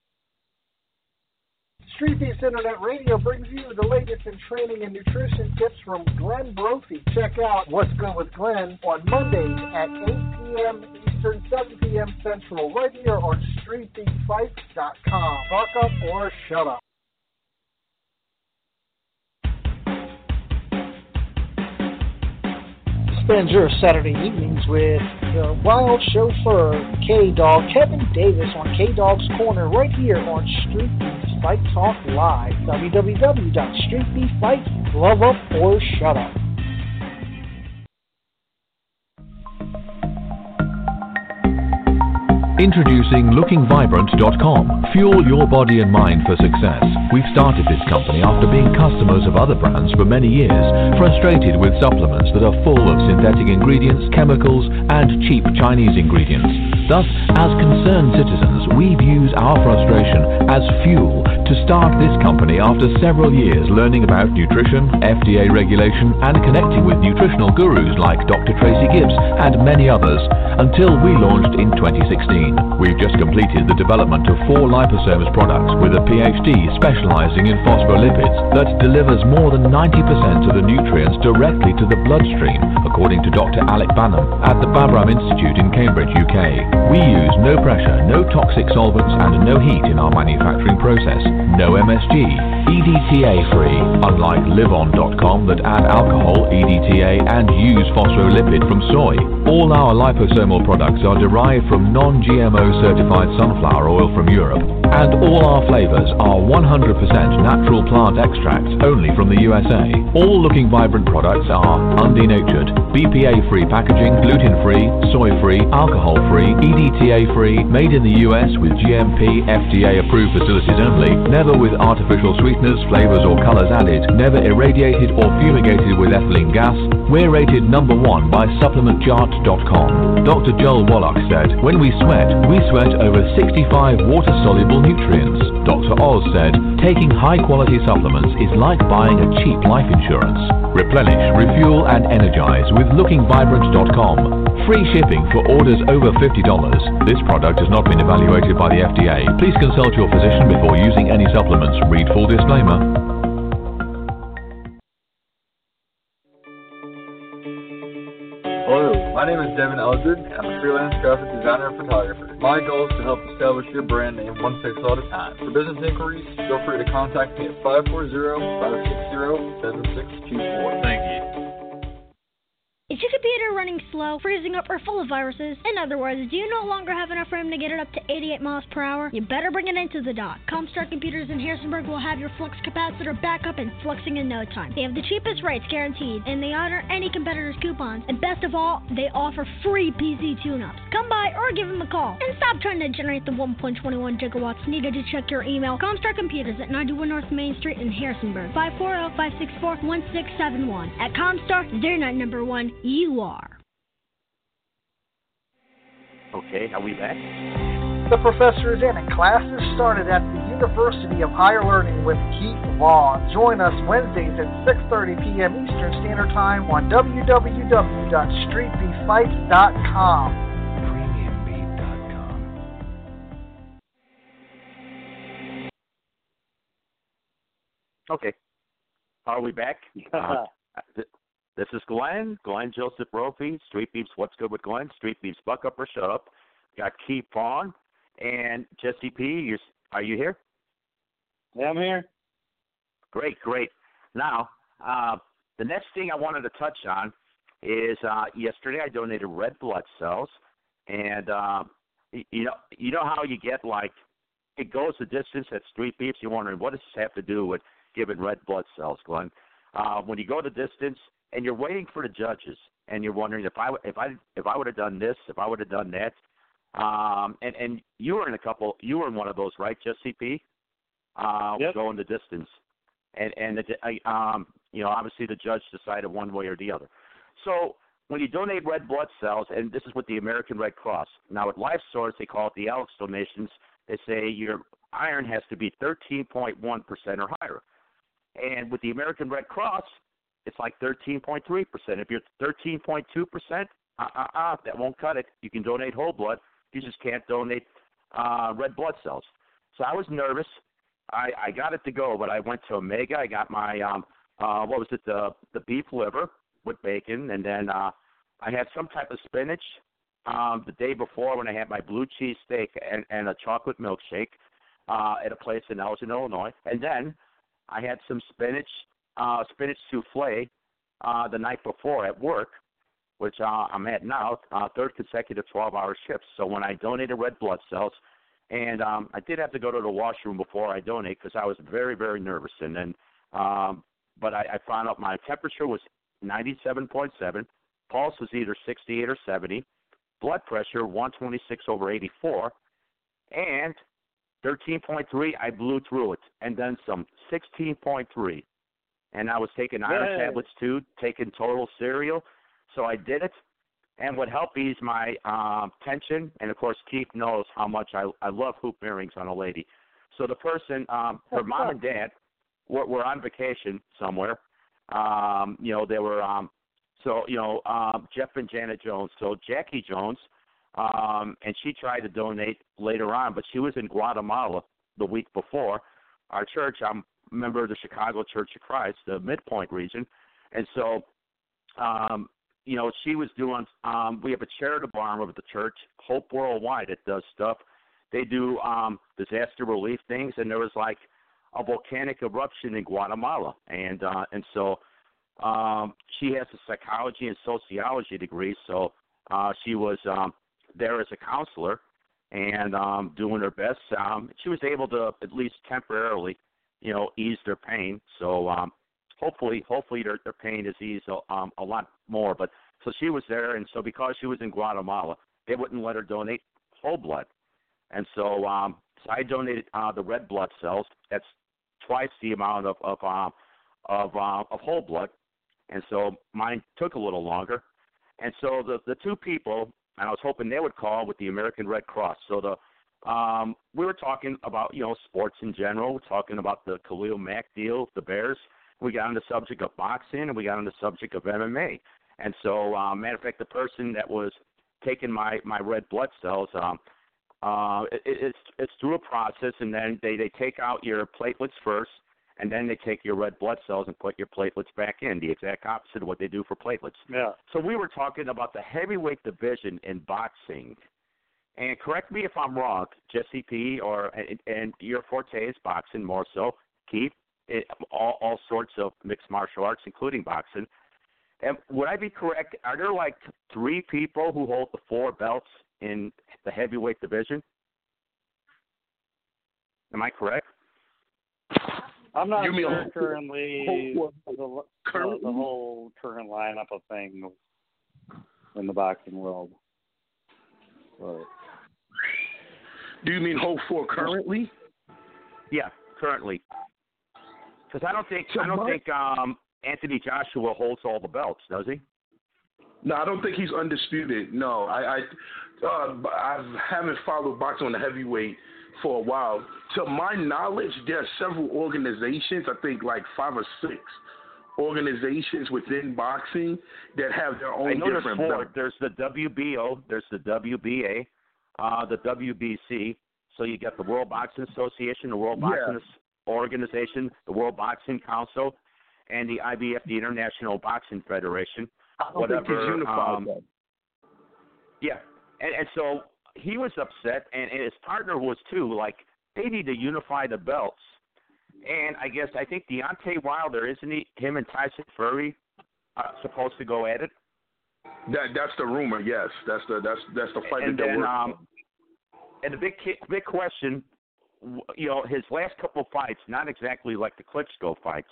Street Beefs Internet Radio brings you the latest in training and nutrition tips from Glenn Brophy. Check out What's Good with Glenn on Mondays at 8 p.m. Eastern, 7 p.m. Central, right here on StreetBeatFights.com. Talk up or shut up. Spend your Saturday evenings with the wild chauffeur K Dog Kevin Davis on K Dog's Corner right here on Street Beefs Fight Talk Live. www.streetbeatfights. Love up or shut up. Introducing LookingVibrant.com. Fuel your body and mind for success. We've started this company after being customers of other brands for many years, frustrated with supplements that are full of synthetic ingredients, chemicals, and cheap Chinese ingredients. Thus, as concerned citizens, we've used our frustration as fuel to start this company after several years learning about nutrition, FDA regulation, and connecting with nutritional gurus like Dr. Tracy Gibbs and many others until we launched in 2016. We've just completed the development of four liposomes products with a PhD specializing in phospholipids that delivers more than 90% of the nutrients directly to the bloodstream, according to Dr. Alec Bangham at the Babraham Institute in Cambridge, UK. We use no pressure, no toxic solvents, and no heat in our manufacturing process. No MSG. EDTA free, unlike Livon.com that add alcohol, EDTA, and use phospholipid from soy. All our liposomal products are derived from non-GMO certified sunflower oil from Europe. And all our flavors are 100% natural plant extracts only from the USA. All Looking Vibrant products are undenatured, BPA-free packaging, gluten-free, soy-free, alcohol-free, EDTA-free, made in the US with GMP, FDA-approved facilities only, never with artificial sweeteners, flavors or colors added, never irradiated or fumigated with ethylene gas. We're rated number one by supplementchart.com. Dr. Joel Wallach said, when we sweat, we sweat over 65 water-soluble nutrients. Dr. Oz said, taking high quality supplements is like buying a cheap life insurance. Replenish, refuel, and energize with lookingvibrant.com. Free shipping for orders over $50. This product has not been evaluated by the FDA. Please consult your physician before using any supplements. Read full disclaimer. Name is Devin Eldred. I'm a freelance graphic designer and photographer. My goal is to help establish your brand name one pixel at a time. For business inquiries, feel free to contact me at 540-560-7624. Thank you. Is your computer running slow, freezing up, or full of viruses? In other words, do you no longer have enough RAM to get it up to 88 miles per hour? You better bring it into the dock. Comstar Computers in Harrisonburg will have your flux capacitor back up and fluxing in no time. They have the cheapest rates guaranteed, and they honor any competitor's coupons. And best of all, they offer free PC tune-ups. Come by or give them a call. And stop trying to generate the 1.21 gigawatts needed to check your email. Comstar Computers at 91 North Main Street in Harrisonburg. 540-564-1671. At Comstar, they're not number one. You are. Okay, are we back? The professor is in, and classes started at the University of Higher Learning with Keith Vaughn. Join us Wednesdays at 6:30 p.m. Eastern Standard Time on www.streetbeefights.com. Okay. Are we back? Uh, th- this is Glenn, Glenn Joseph Brophy, Street Beefs, What's Good with Glenn, Street Beefs, Buck Up or Shut Up. Got Keith Vaughn and Jesse P. You're, are you here? Yeah, I'm here. Great, great. Now, uh, the next thing I wanted to touch on is uh, yesterday I donated red blood cells, and uh, you know, you know how you get like it goes the distance at Street Beefs. You're wondering what does this have to do with giving red blood cells, Glenn? Uh, when you go the distance and you're waiting for the judges, and you're wondering if I if I if I would have done this, if I would have done that, um, and and you were in a couple, you were in one of those, right, Jesse P? Uh, Yep. going the distance, and and the, um, you know, obviously the judge decided one way or the other. So when you donate red blood cells, and this is with the American Red Cross. Now at Life Source, they call it the ALYX donations. They say your iron has to be 13.1% or higher. And with the American Red Cross, it's like 13.3%. If you're 13.2%, uh, uh, uh, that won't cut it. You can donate whole blood. You just can't donate uh, red blood cells. So I was nervous. I, I got it to go, but I went to Omega. I got my um, uh, what was it? The the beef liver with bacon, and then uh, I had some type of spinach um, the day before when I had my blue cheese steak and, and a chocolate milkshake uh, at a place in Elgin, Illinois, and then I had some spinach uh, spinach souffle uh, the night before at work, which uh, I'm at now, uh, third consecutive 12-hour shifts. So when I donated red blood cells, and um, I did have to go to the washroom before I donate because I was very, very nervous. And then, um, but I, I found out my temperature was 97.7, pulse was either 68 or 70, blood pressure 126 over 84, and 13.3. I blew through it, and then some 16.3 and I was taking iron Yay. tablets too, taking total cereal. So I did it. And what helped ease my um, tension, and of course Keith knows how much I I love hoop earrings on a lady. So the person, um, her mom and dad, were, were on vacation somewhere. Um, you know, they were um, so you know um, Jeff and Janet Jones. So Jackie Jones, um, and she tried to donate later on, but she was in Guatemala the week before. Our church, I'm member of the Chicago Church of Christ, the Midpoint region, and so um, you know, she was doing. Um, we have a charitable arm of the church, Hope Worldwide, that does stuff. They do um, disaster relief things, and there was like a volcanic eruption in Guatemala, and uh, and so um, she has a psychology and sociology degree, so uh, she was um, there as a counselor and um, doing her best. Um, she was able to at least temporarily, you know, ease their pain. So um, hopefully, hopefully their, their pain is eased um, a lot more. But so she was there, and so because she was in Guatemala, they wouldn't let her donate whole blood, and so um, so I donated uh, the red blood cells. That's twice the amount of of um, of uh, of whole blood, and so mine took a little longer. And so the the two people, and I was hoping they would call with the American Red Cross. So the um, we were talking about you know sports in general. We're talking about the Khalil Mack deal, the Bears. We got on the subject of boxing, and we got on the subject of MMA. And so, um, matter of fact, the person that was taking my my red blood cells, um, uh, it, it's it's through a process, and then they they take out your platelets first, and then they take your red blood cells and put your platelets back in. The exact opposite of what they do for platelets. Yeah. So we were talking about the heavyweight division in boxing. And correct me if I'm wrong, Jesse P. Or and, and your forte is boxing more so. Keith, it, all all sorts of mixed martial arts, including boxing. And would I be correct? Are there like three people who hold the four belts in the heavyweight division? Am I correct? I'm not You mean sure whole- currently whole- the, the, currently? the whole current lineup of things in the boxing world. But Do you mean hold four currently? Yeah, currently. Because I don't think So I don't my- think um, Anthony Joshua holds all the belts, does he? No, I don't think he's undisputed. No, I I, uh, I haven't followed boxing on the heavyweight for a while. To my knowledge, there are several organizations. I think like five or six organizations within boxing that have their own I know there's four. belts. There's the WBO, there's the WBA, uh, the WBC. So you got the World Boxing Association, the World Yeah. Boxing Organization, the World Boxing Council, and the IBF, the International Boxing Federation. I don't think whatever, it's unified. um, though. Yeah, and, and so he was upset, and, and his partner was too. Like they need to unify the belts. And I guess I think Deontay Wilder isn't he? Him and Tyson Fury are supposed to go at it. That that's the rumor. Yes, that's the that's that's the fight and that they're working um, on. And the big big question, you know, his last couple fights, not exactly like the Klitschko fights,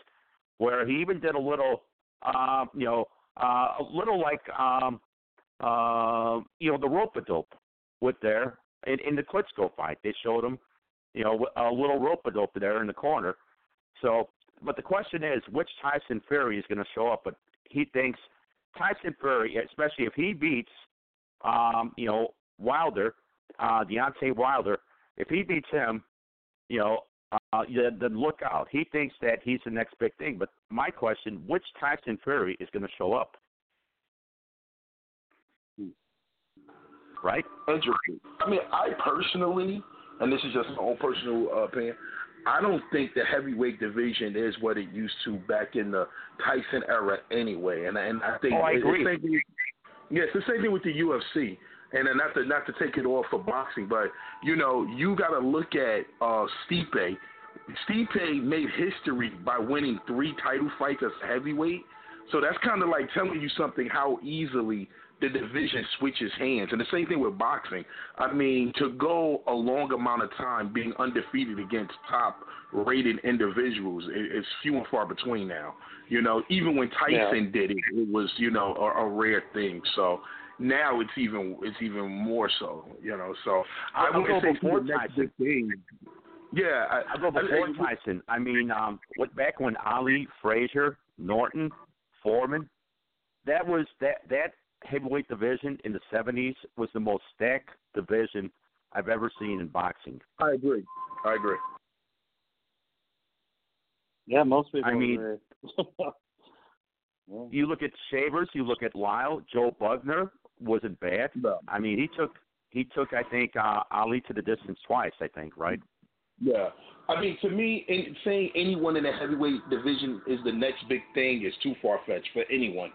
where he even did a little, um, you know, uh, a little like, um, uh, you know, the rope a dope with there in, in the Klitschko fight. They showed him, you know, a little rope a dope there in the corner. So, but the question is, which Tyson Fury is going to show up? But he thinks Tyson Fury, especially if he beats, um, you know, Wilder, uh, Deontay Wilder, if he beats him, you know, uh, then then look out. He thinks that he's the next big thing. But my question, which Tyson Fury is going to show up? Right? Interesting. I mean, I personally, and this is just my own personal uh, opinion, I don't think the heavyweight division is what it used to back in the Tyson era anyway. And and I think Oh, I it's agree. thing- yeah, it's the same thing with the UFC. And then not to not to take it off for boxing, but you know, you got to look at uh, Stipe. Stipe made history by winning three title fights as heavyweight. So that's kind of like telling you something how easily the division switches hands. And the same thing with boxing. I mean, to go a long amount of time being undefeated against top rated individuals is few and far between now. You know, even when Tyson did it, it was, you know, a, a rare thing. So now it's even it's even more so, you know. So I I'll wouldn't go say before Tyson. thing. Yeah, I, I'll go before I- Tyson. I mean, um, what back when Ali, Frazier, Norton, Foreman, that was that that heavyweight division in the '70s was the most stacked division I've ever seen in boxing. I agree. I agree. yeah, most people I mean- agree. You look at Shavers, you look at Lyle, Joe Bugner wasn't bad. No. I mean, he took he took I think uh, Ali to the distance twice. I think right. Yeah. I mean, to me, in, saying anyone in the heavyweight division is the next big thing is too far fetched for anyone.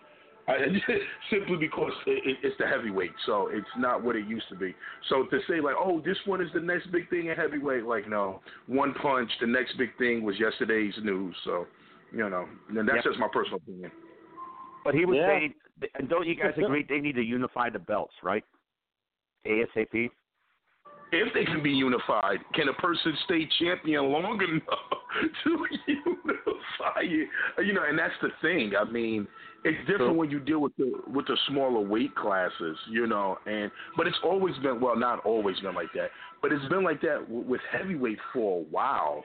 I, simply because it, it, it's the heavyweight, so it's not what it used to be. So to say like, oh, this one is the next big thing in heavyweight, like no, one punch. The next big thing was yesterday's news. So, you know, and that's Yep. just my personal opinion. But he was Yeah. saying, and don't you guys agree they need to unify the belts, right? ASAP. if they can be unified, can a person stay champion long enough to unify it? You know, and that's the thing. I mean, it's different when you deal with the with the smaller weight classes, you know. And but it's always been well, not always been like that, but it's been like that w- with heavyweight for a while.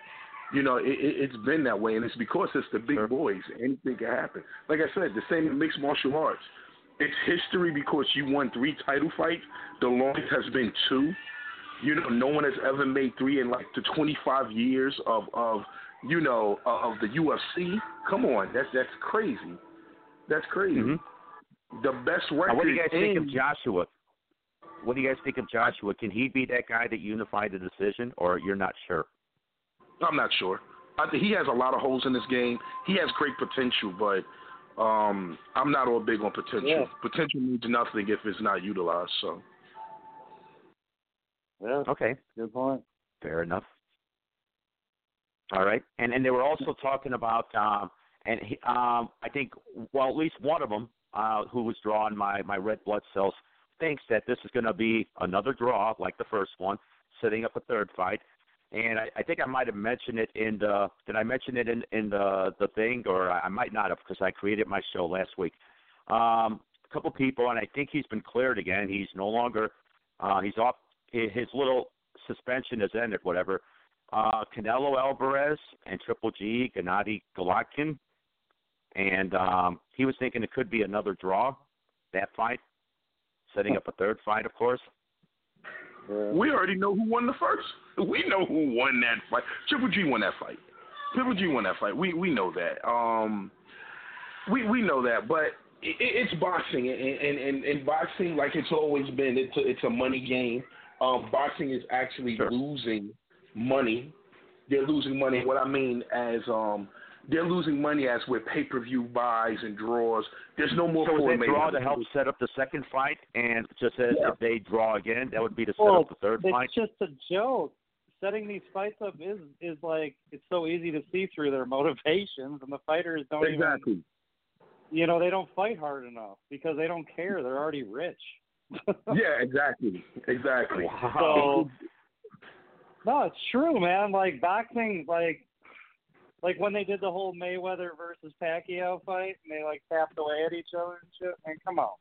You know, it, it, it's been that way, and it's because it's the big boys. Anything can happen. Like I said, the same in mixed martial arts. It's history because you won three title fights. The longest has been two. You know, no one has ever made three in like the 25 years of of you know of the UFC. Come on, that's that's crazy. That's crazy. Mm-hmm. The best record. Now, what do you guys in, think of Joshua? What do you guys think of Joshua? Can he be that guy that unified the decision, or you're not sure? I'm not sure. I think he has a lot of holes in this game. He has great potential, but um, I'm not all big on potential. Yeah. Potential means nothing if it's not utilized. So Yeah, Okay, good point. fair enough. All right, and and they were also talking about, um, and he, um, I think, well, at least one of them, uh, who was drawing my my red blood cells, thinks that this is going to be another draw like the first one, setting up a third fight. And I, I think I might have mentioned it in the. Did I mention it in in the the thing, or I might not have because I created my show last week. Um, a couple people, and I think he's been cleared again. He's no longer. Uh, he's off. His little suspension has ended. Whatever. Uh, Canelo Alvarez and Triple G, Gennady Golovkin, and um, he was thinking it could be another draw. That fight, setting up a third fight, of course. we already know who won the first. We know who won that fight. Triple G won that fight. Triple G won that fight. We we know that. Um, we we know that, but it, it's boxing, and, and and and boxing, like it's always been, it's a, it's a money game. Um, boxing is actually Sure. losing money. They're losing money. What I mean as um, they're losing money as with pay per view buys and draws. There's no more So is Floyd that draw to help set up the second fight? And just as Yeah. if they draw again, that would be to set Well, up the third it's fight. It's just a joke. Setting these fights up is is like it's so easy to see through their motivations, and the fighters don't even. Exactly. You know, they don't fight hard enough because they don't care. They're already rich. Yeah, exactly, exactly. So, no, it's true, man. Like boxing, like, like when they did the whole Mayweather versus Pacquiao fight, and they like tapped away at each other and shit. And come on.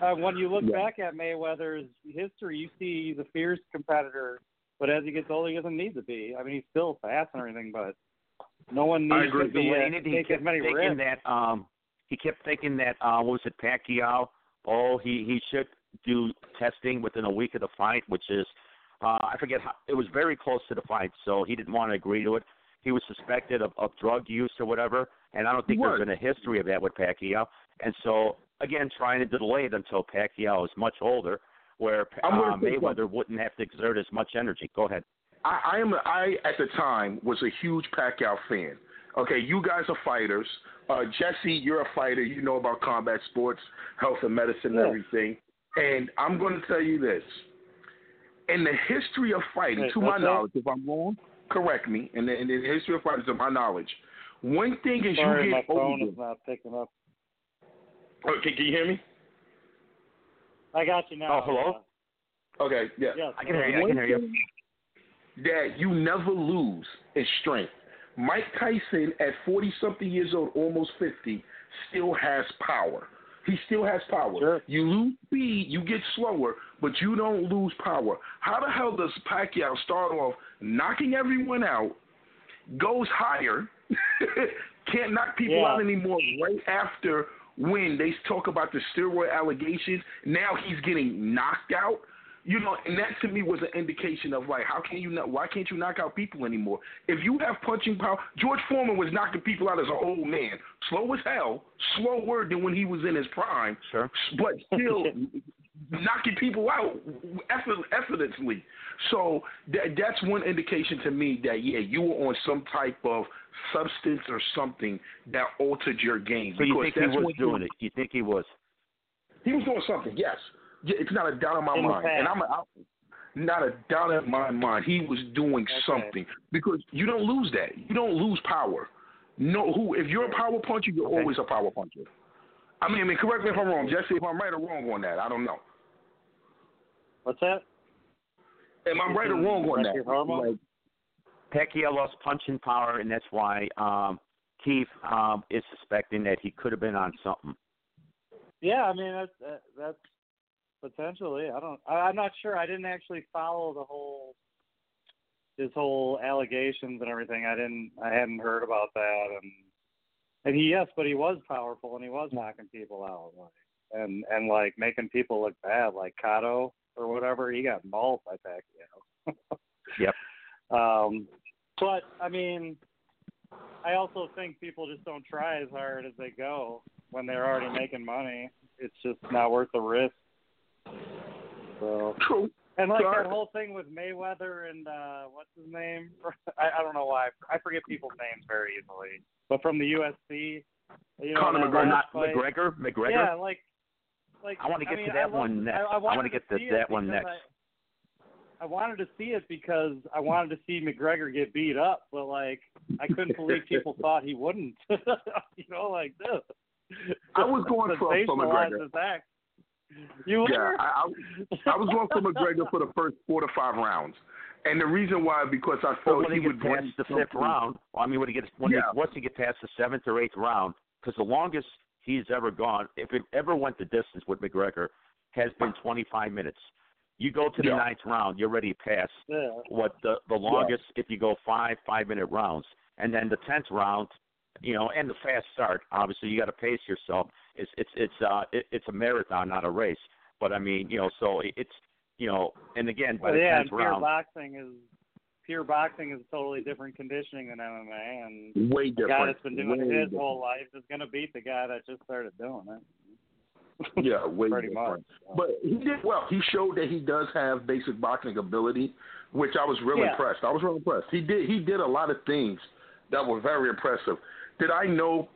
Uh, when you look Yeah. back at Mayweather's history, you see the fierce competitor, but as he gets older, he doesn't need to be. I mean, he's still fast and everything, but no one I needs agree. to The be way uh, he take as kept many thinking risks. that um he kept thinking that uh what was it Pacquiao? Oh, he he should do testing within a week of the fight, which is uh I forget how it was very close to the fight, so he didn't want to agree to it. He was suspected of, of drug use or whatever, and I don't think He there's was. been a history of that with Pacquiao. And so again, trying to delay it until Pacquiao is much older, where uh, say something. Mayweather wouldn't have to exert as much energy. Go ahead. I, I am. I at the time was a huge Pacquiao fan. Okay, you guys are fighters. Uh, Jesse, you're a fighter. You know about combat sports, health and medicine, and Yeah. everything. And I'm going to tell you this: in the history of fighting, Wait, to my what's that? knowledge, if I'm wrong, correct me. In the, in the history of fighting, to my knowledge, one thing is Sorry, you my get phone older. is not picking up. Okay, can you hear me? I got you now. Oh, hello? Okay, yeah. Yes. I can hear you. I can hear you. that you never lose is strength. Mike Tyson, at 40 something years old, almost 50, still has power. He still has power. Sure. You lose speed, you get slower, but you don't lose power. How the hell does Pacquiao start off knocking everyone out, goes higher, can't knock people Yeah. out anymore right after when they talk about the steroid allegations? Now he's getting knocked out. You know, and that to me was an indication of like, how can you not? Why can't you knock out people anymore? If you have punching power, George Foreman was knocking people out as an old man, slow as hell, slower than when he was in his prime, Sure. but still knocking people out effort, effortlessly. So that that's one indication to me that yeah, you were on some type of substance or something that altered your game. So you because think he was what doing it? You think he was? he was doing something, yes. It's not a doubt in my In mind. And. I'm a, not a doubt in my mind. He was doing Okay. something because you don't lose that. You don't lose power. No, who? If you're a power puncher, you're Okay. always a power puncher. I mean, I mean, correct me if I'm wrong, Jesse. If I'm right or wrong on that, I don't know. What's that? Am I right or wrong on that? Like, Pacquiao lost punching power, and that's why um, Keith um, is suspecting that he could have been on something. Yeah, I mean that's that, that's potentially. I don't. I, I'm not sure. I didn't actually follow the whole his whole allegations and everything. I didn't. I hadn't heard about that. And and he yes, but he was powerful and he was knocking people out, like and and like making people look bad, like Cotto or whatever. He got mauled by Pacquiao. Yep. Um, but I mean, I also think people just don't try as hard as they go when they're already making money. It's just not worth the risk. So True. and like Sorry. that whole thing with Mayweather and uh what's his name? I, I don't know why I forget people's names very easily. But from the UFC, you know, Conor McGregor, not McGregor. McGregor. Yeah, like, like I wanna get mean, to that I love- one next. I, I I wanna get to to that one next. I, I wanted to see it because I wanted to see McGregor get beat up, but like I couldn't believe people thought he wouldn't. you know, like this. I was going for- for McGregor. act. You Yeah. I, I, I was going for McGregor for the first four to five rounds, and the reason why because I felt when he he gets would past the fifth round, well, I mean, when he gets when Yeah. he, once he get past the seventh or eighth round, because the longest he's ever gone, if it ever went the distance with McGregor, has been 25 minutes. You go to the Yeah. ninth round, you're already past Yeah. what the the longest if you go five five minute rounds, and then the tenth round, you know, and the fast start. Obviously, you got to pace yourself. It's it's it's uh it, it's a marathon, not a race. But I mean, you know, so it's you know, and again by Well, the yeah, tenth round, boxing is pure boxing is totally different conditioning than MMA, and Way the guy different. that's been doing Way it his different. whole life is going to beat the guy that just started doing it. Yeah, way Pretty different. much. But he did well. He showed that he does have basic boxing ability, which I was really Yeah. impressed. I was really impressed. He did he did a lot of things that were very impressive. Did I know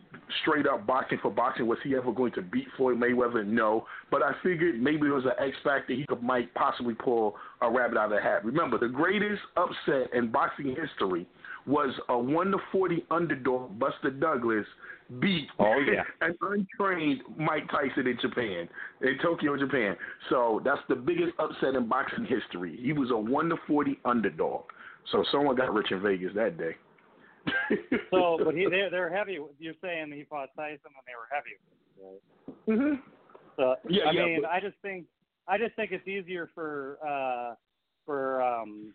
straight up boxing for boxing was he ever going to beat Floyd Mayweather? No, but I figured maybe it was an X factor. He could might possibly pull a rabbit out of the hat. Remember, the greatest upset in boxing history was a one to forty underdog Buster Douglas beat Oh, yeah. an untrained Mike Tyson in Japan, in Tokyo, Japan. So that's the biggest upset in boxing history. He was a one to forty underdog. So someone got rich in Vegas that day. So, but he they're, they're heavy. You're saying he fought Tyson and they were heavy. Right? hmm So Yeah, I yeah, mean, but- I just think I just think it's easier for uh for um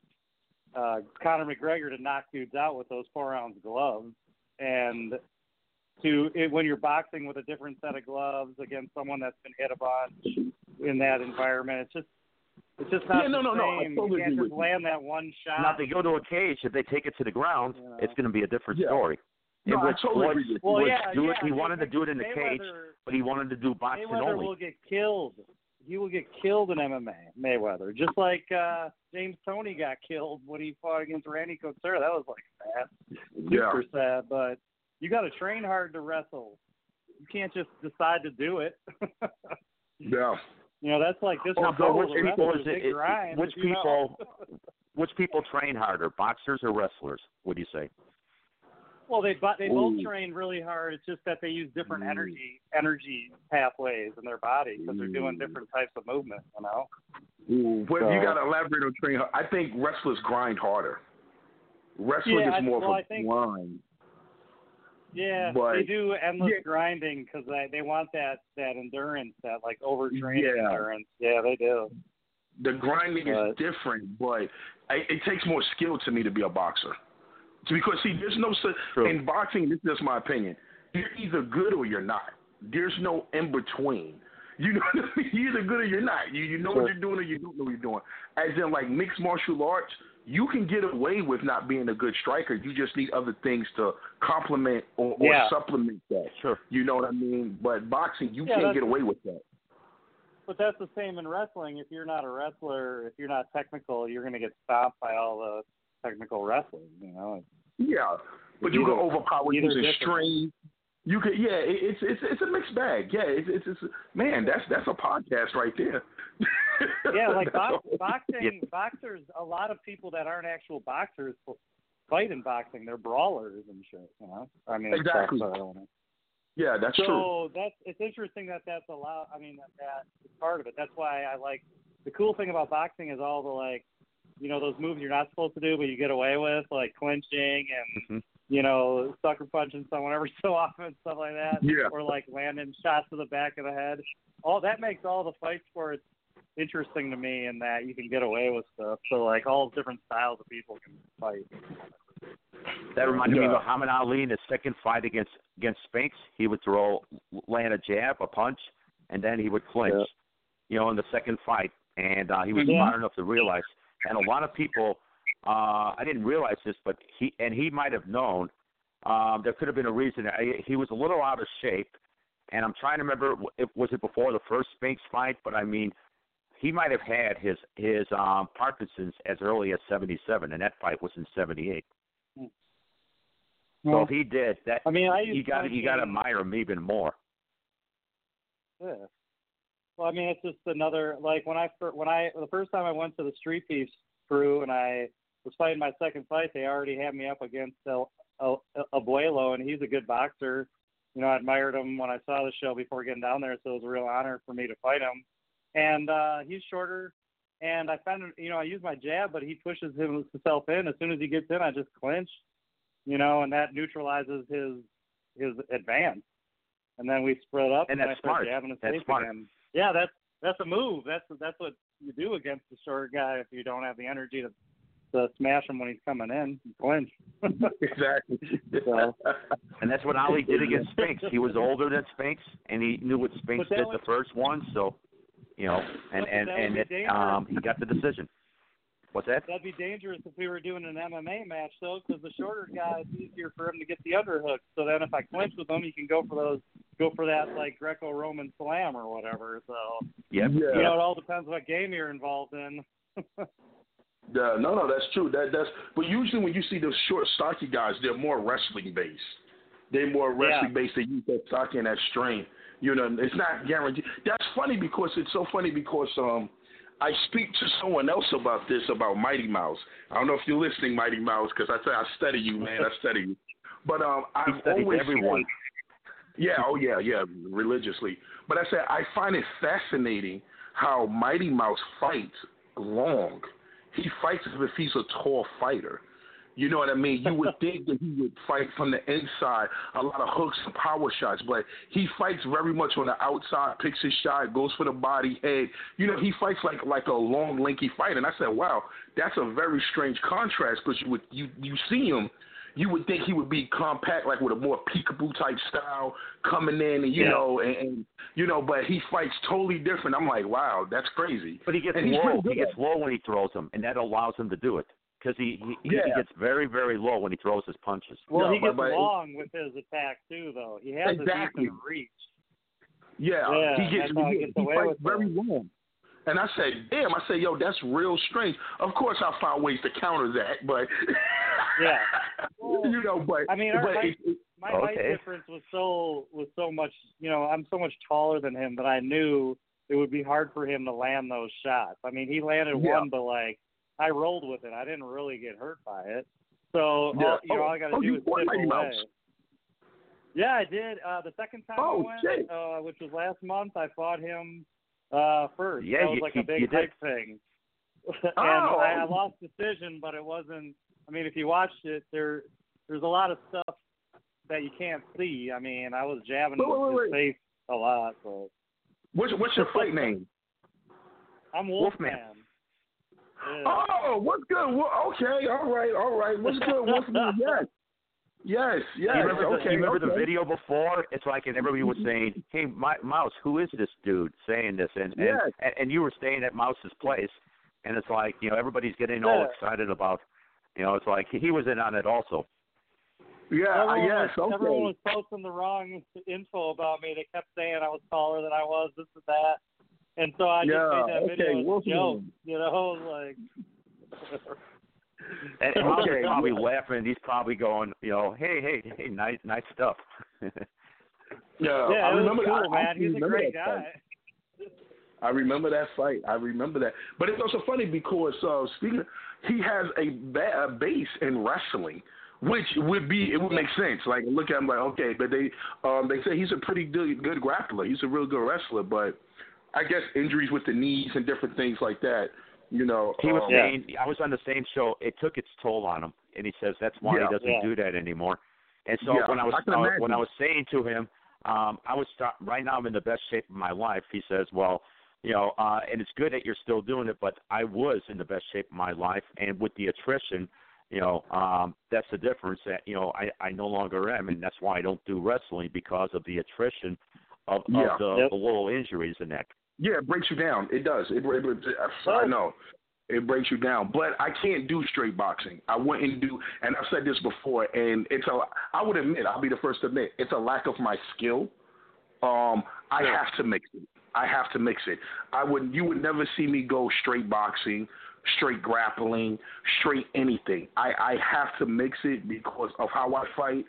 uh Conor McGregor to knock dudes out with those four ounce gloves and to it, when you're boxing with a different set of gloves against someone that's been hit a bunch in that environment, it's just it's just not Yeah, no, the no, no, I totally you can't just with you. land that one shot. now if they go to a cage, if they take it to the ground, You know. it's going to be a different Yeah. story. No, in I totally Floyd agree with well, would yeah, do yeah. it, he May- wanted to do it in the cage, but he wanted to do boxing Mayweather only. will get killed. He will get killed in MMA. Mayweather, just like uh James Toney got killed when he fought against Randy Couture. That was like sad, Yeah. super sad. But you got to train hard to wrestle. You can't just decide to do it. Yeah. You know, that's like this is Although which people is big it, grind, which as you know. people which people train harder, boxers or wrestlers? What do you say? Well, they bo- they both Ooh. train really hard. It's just that they use different Ooh. energy energy pathways in their body because they're doing mm. different types of movement. You know. Ooh, but So- you got to elaborate on train. I think wrestlers grind harder. Wrestling Yeah, is I- more well, of a think- grind. Yeah, But- they do endless Yeah. grinding because they they want that that endurance, that like overtraining Yeah. endurance. Yeah, they do. The grinding But- is different, but I, it takes more skill to me to be a boxer. Because see, there's no True. in boxing. This is just my opinion. You're either good or you're not. There's no in between. You know, what I mean? you're either good or you're not. You you know what you're doing or you don't know what you're doing. As in, like mixed martial arts, you can get away with not being a good striker. You just need other things to complement or, or Yeah. supplement that. Sure. You know what I mean? But boxing, you Yeah, can't get away with that. But that's the same in wrestling. If you're not a wrestler, if you're not technical, you're going to get stopped by all the technical wrestlers. You know. Yeah, but you Either- can overpower using strength. You could, yeah. It, it's it's it's a mixed bag. Yeah, it's it's, it's man. That's that's a podcast right there. Yeah, like That's box, boxing, boxers. A lot of people that aren't actual boxers fight in boxing. They're brawlers and shit. You know. I mean, Exactly. stuff, so- Yeah, that's true. so that's it's interesting that that's allowed. I mean, that that is part of it. That's why I like the cool thing about boxing is all the like, you know, those moves you're not supposed to do, but you get away with, like clinching and Mhm. you know, sucker punching someone every so often and stuff like that. Yeah. Or like landing shots to the back of the head. All that makes all the fight sports interesting to me in that you can get away with stuff. So like all different styles of people can fight. That reminded me of Muhammad Ali in his second fight against against Spinks. He would throw, land a jab, a punch, and then he would clinch. Yeah. You know, in the second fight, and uh, he was Yeah. smart enough to realize. And a lot of people, uh, I didn't realize this, but he and he might have known. Um, there could have been a reason. I, he was a little out of shape, and I'm trying to remember if was it before the first Spinks fight. But I mean, he might have had his his um, Parkinson's as early as '77, and that fight was in '78. So Well, if he did that, I mean, I you got to you got to admire him even more. Yeah. Well, I mean, it's just another like when I when I the first time I went to the Street Beefs crew and I was fighting my second fight, they already had me up against El, El, Abuelo, and he's a good boxer. You know, I admired him when I saw the show before getting down there, so it was a real honor for me to fight him. And uh he's shorter, and I found you know I use my jab, but he pushes himself in. As soon as he gets in, I just clinch. You know, and that neutralizes his his advance. And then we spread up, And I that's start smart. jabbing his That's smart. again. Yeah, that's that's a move. That's that's what you do against the shorter guy if you don't have the energy to to smash him when he's coming in, and clinch. exactly. So, And that's what Ali did against Spinks. He was older than Spinks, and he knew what Spinks did was- the first one. So, you know, and and and it, um, he got the decision. What's that? that'd be dangerous if we were doing an MMA match, though, because the shorter guy it's easier for him to get the underhook. So then, if I clinch with him, he can go for those, go for that like Greco-Roman slam or whatever. So Yep. you know, it all depends what game you're involved in. Yeah, no, no, that's true. That that's but usually when you see those short, stocky guys, they're more wrestling based. They're more wrestling based. They use that stocky and that strain. You know, it's not guaranteed. That's funny because it's so funny because um, I speak to someone else about this about Mighty Mouse. I don't know if you're listening, Mighty Mouse, because I say I study you, man. I study you. But um, I've always everyone. yeah, oh yeah, yeah, religiously. But I said I find it fascinating how Mighty Mouse fights long. He fights as if he's a tall fighter. You know what I mean? You would think that he would fight from the inside, a lot of hooks and power shots, but he fights very much on the outside, picks his shot, goes for the body, head. You know, he fights like like a long, lanky fighter. And I said, wow, that's a very strange contrast because you would you you see him you would think he would be compact, like with a more peekaboo type style coming in, and you Yeah. know, and, and you know, but he fights totally different. I'm like, wow, that's crazy. But he gets And low. He gets low when he throws them, and that allows him to do it because he he, he gets very very low when he throws his punches. Well, No, he gets but- long with his attack too, though. He has Exactly. a decent reach. Yeah, Yeah, he gets, he he, gets he away fights with very long. And I said, damn, I said, yo, that's real strange. Of course, I found ways to counter that, but Yeah. you know, but I mean, our but height, it, it, my height difference was so was so much. You know, I'm so much taller than him that I knew it would be hard for him to land those shots. I mean, he landed Yeah. one, but like I rolled with it. I didn't really get hurt by it. So Yeah. all, you know, Oh, all I got to oh, do is tip away. Mouse. Yeah, I did. Uh, the second time Oh, I went, uh, which was last month, I fought him uh, first. Yeah, that was you- like you- a big hype thing. and Oh. I, I lost decision, but it wasn't. I mean, if you watched it, there there's a lot of stuff that you can't see. I mean, I was jabbing Wait, wait, his wait. face a lot. So what's what's your fight name? I'm Wolfman. Wolfman. Yeah. Oh, what's good? Well, okay, all right, all right. What's good? Wolfman? Yes, yes, yes. you remember, okay, the, you remember okay. the video before? It's like, and everybody was mm-hmm. saying, "Hey, my, Mouse, who is this dude saying this?" And and, Yes. and and you were staying at Mouse's place, and it's like, you know, everybody's getting all excited about, you know, it's like he was in on it also. Yeah, everyone, yes, was, okay. everyone was posting the wrong info about me. They kept saying I was taller than I was, this and that. And so I just Yeah, made that okay, video as a Wolfman. joke. You know, like And, and Mouse Okay. is probably laughing. He's probably going, you know, hey, hey, hey, nice, nice stuff. Yeah, yeah, I remember cool, that. I man. actually He's a remember great that guy. fight. I remember that fight. I remember that. But it's also funny because uh, speaking, he has a, ba- a base in wrestling, which would be it would make sense. Like look at him like okay, but they um, they say he's a pretty good good grappler. He's a real good wrestler, but I guess injuries with the knees and different things like that. You know, He was um, saying, I was on the same show. It took its toll on him, and he says that's why Yeah. he doesn't Yeah. do that anymore. And so Yeah, when I was I uh, when I was saying to him, um, I was start, right now I'm in the best shape of my life. He says, well, you know, uh, and it's good that you're still doing it, but I was in the best shape of my life, and with the attrition, you know, um, that's the difference. That you know, I I no longer am, and that's why I don't do wrestling because of the attrition of, Yeah. of the, Yep. the little injuries and that. Yeah, it breaks you down. It does. It, it, it I know. It breaks you down, but I can't do straight boxing. I wouldn't do, and I've said this before, and it's a. I would admit, I'll be the first to admit, it's a lack of my skill. Um, I have to mix it. I have to mix it. I would. You would never see me go straight boxing, straight grappling, straight anything. I I have to mix it because of how I fight.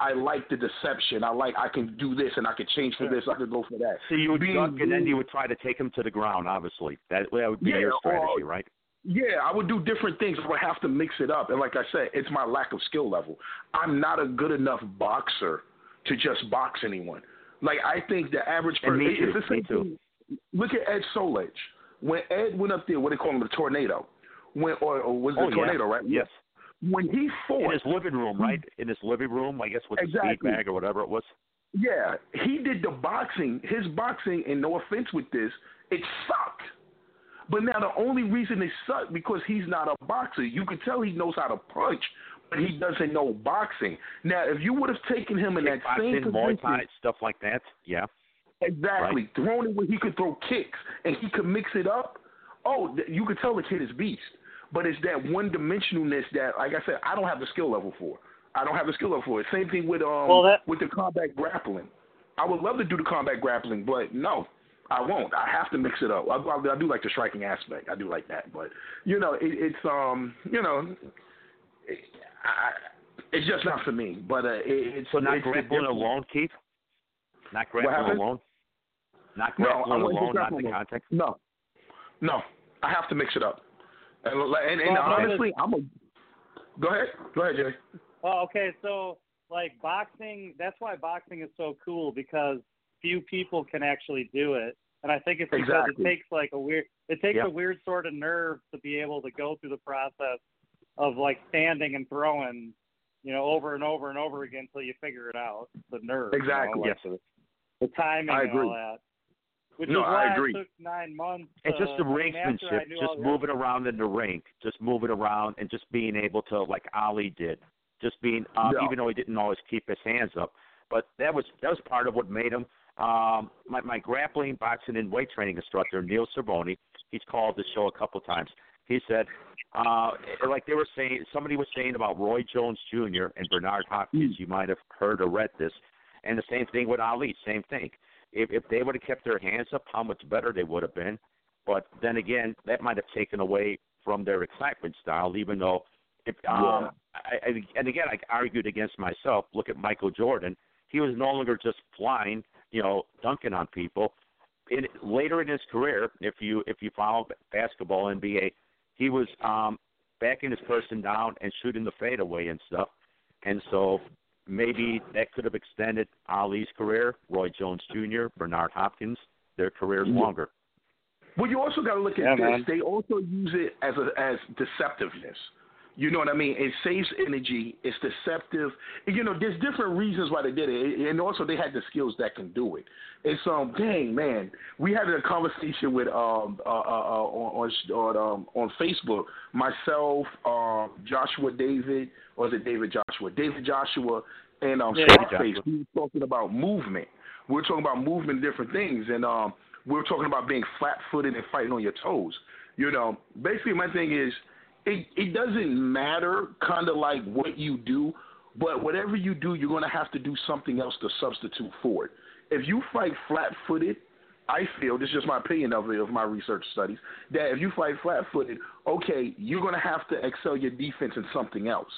I like the deception. I like I can do this and I can change for this. I can go for that. So you would Being duck and then you would try to take him to the ground. Obviously, that that would be Yeah, your strategy, or- right? Yeah, I would do different things. I would have to mix it up. And like I said, it's my lack of skill level. I'm not a good enough boxer to just box anyone. Like I think the average person. me too, the same me too. thing. Look at Ed Solich. When Ed went up there, what they call him, the tornado. When or, or was it Oh, the tornado, yeah. right? Yes. When he fought In his living room, right? In his living room, I guess with the Exactly. speed bag or whatever it was. Yeah, he did the boxing. His boxing, and no offense with this, it sucked. But now the only reason it sucked because he's not a boxer. You could tell he knows how to punch, but he doesn't know boxing. Now, if you would have taken him in that same Kickboxing, Muay position, Thai, stuff like that. Yeah. exactly, thrown it where he could throw kicks and he could mix it up. Oh, you could tell the kid is beast. But it's that one dimensionalness that, like I said, I don't have the skill level for. I don't have the skill level for it. Same thing with um Well, that- with the combat grappling. I would love to do the combat grappling, but no, I won't. I have to mix it up. I, I, I do like the striking aspect. I do like that, but you know, it, it's um, you know, it, I, it's just not for me. But uh, it, it's So not it's the grappling alone, Keith. Not grappling alone. Not No, I grappling wouldn't alone, not grappling the alone. contact. No, no, I have to mix it up. And and, and Well, I'm honestly, I'm a. Go ahead, go ahead, Jay. Oh, okay. So, like boxing, that's why boxing is so cool because few people can actually do it, and I think it's because Exactly. it takes like a weird, it takes Yeah. a weird sort of nerve to be able to go through the process of like standing and throwing, you know, over and over and over again until you figure it out. The nerve. you know, Exactly. like the, the timing I and all that. Which No, is I agree. it took nine months. And just the uh, I mean, after I rinksmanship, knew just all the- moving around in the ring, just moving around and just being able to, like Ali did, just being, um, Yeah. even though he didn't always keep his hands up, but that was that was part of what made him. Um, my my grappling, boxing, and weight training instructor Neil Cervoni, he's called the show a couple times. He said, uh, like they were saying, somebody was saying about Roy Jones Jr. and Bernard Hopkins. You might have heard or read this, and the same thing with Ali. Same thing. If if they would have kept their hands up, how much better they would have been. But then again, that might have taken away from their excitement style, even though if um I, I, and again I argued against myself. Look at Michael Jordan. He was no longer just flying, you know, dunking on people. In later in his career, if you if you follow basketball NBA, he was um backing his person down and shooting the fadeaway and stuff. And so maybe that could have extended Ali's career, Roy Jones Jr., Bernard Hopkins, their careers longer. Well, you also got to look at Yeah, this. man. They also use it as a as deceptiveness. You know what I mean? It saves energy. It's deceptive. You know, there's different reasons why they did it, and also they had the skills that can do it. It's um, dang man, we had a conversation with um uh, uh, uh on on um, on Facebook. Myself, um, Joshua David, or is it David Joshua? David Joshua and um Yeah, Scarface. We were talking about movement. We were talking about movement, different things, and um, we were talking about being flat-footed and fighting on your toes. You know, basically, my thing is, it it doesn't matter, kind of like what you do, but whatever you do, you're going to have to do something else to substitute for it. If you fight flat-footed, I feel this is just my opinion of it, of my research studies, that if you fight flat-footed, okay, you're going to have to excel your defense in something else.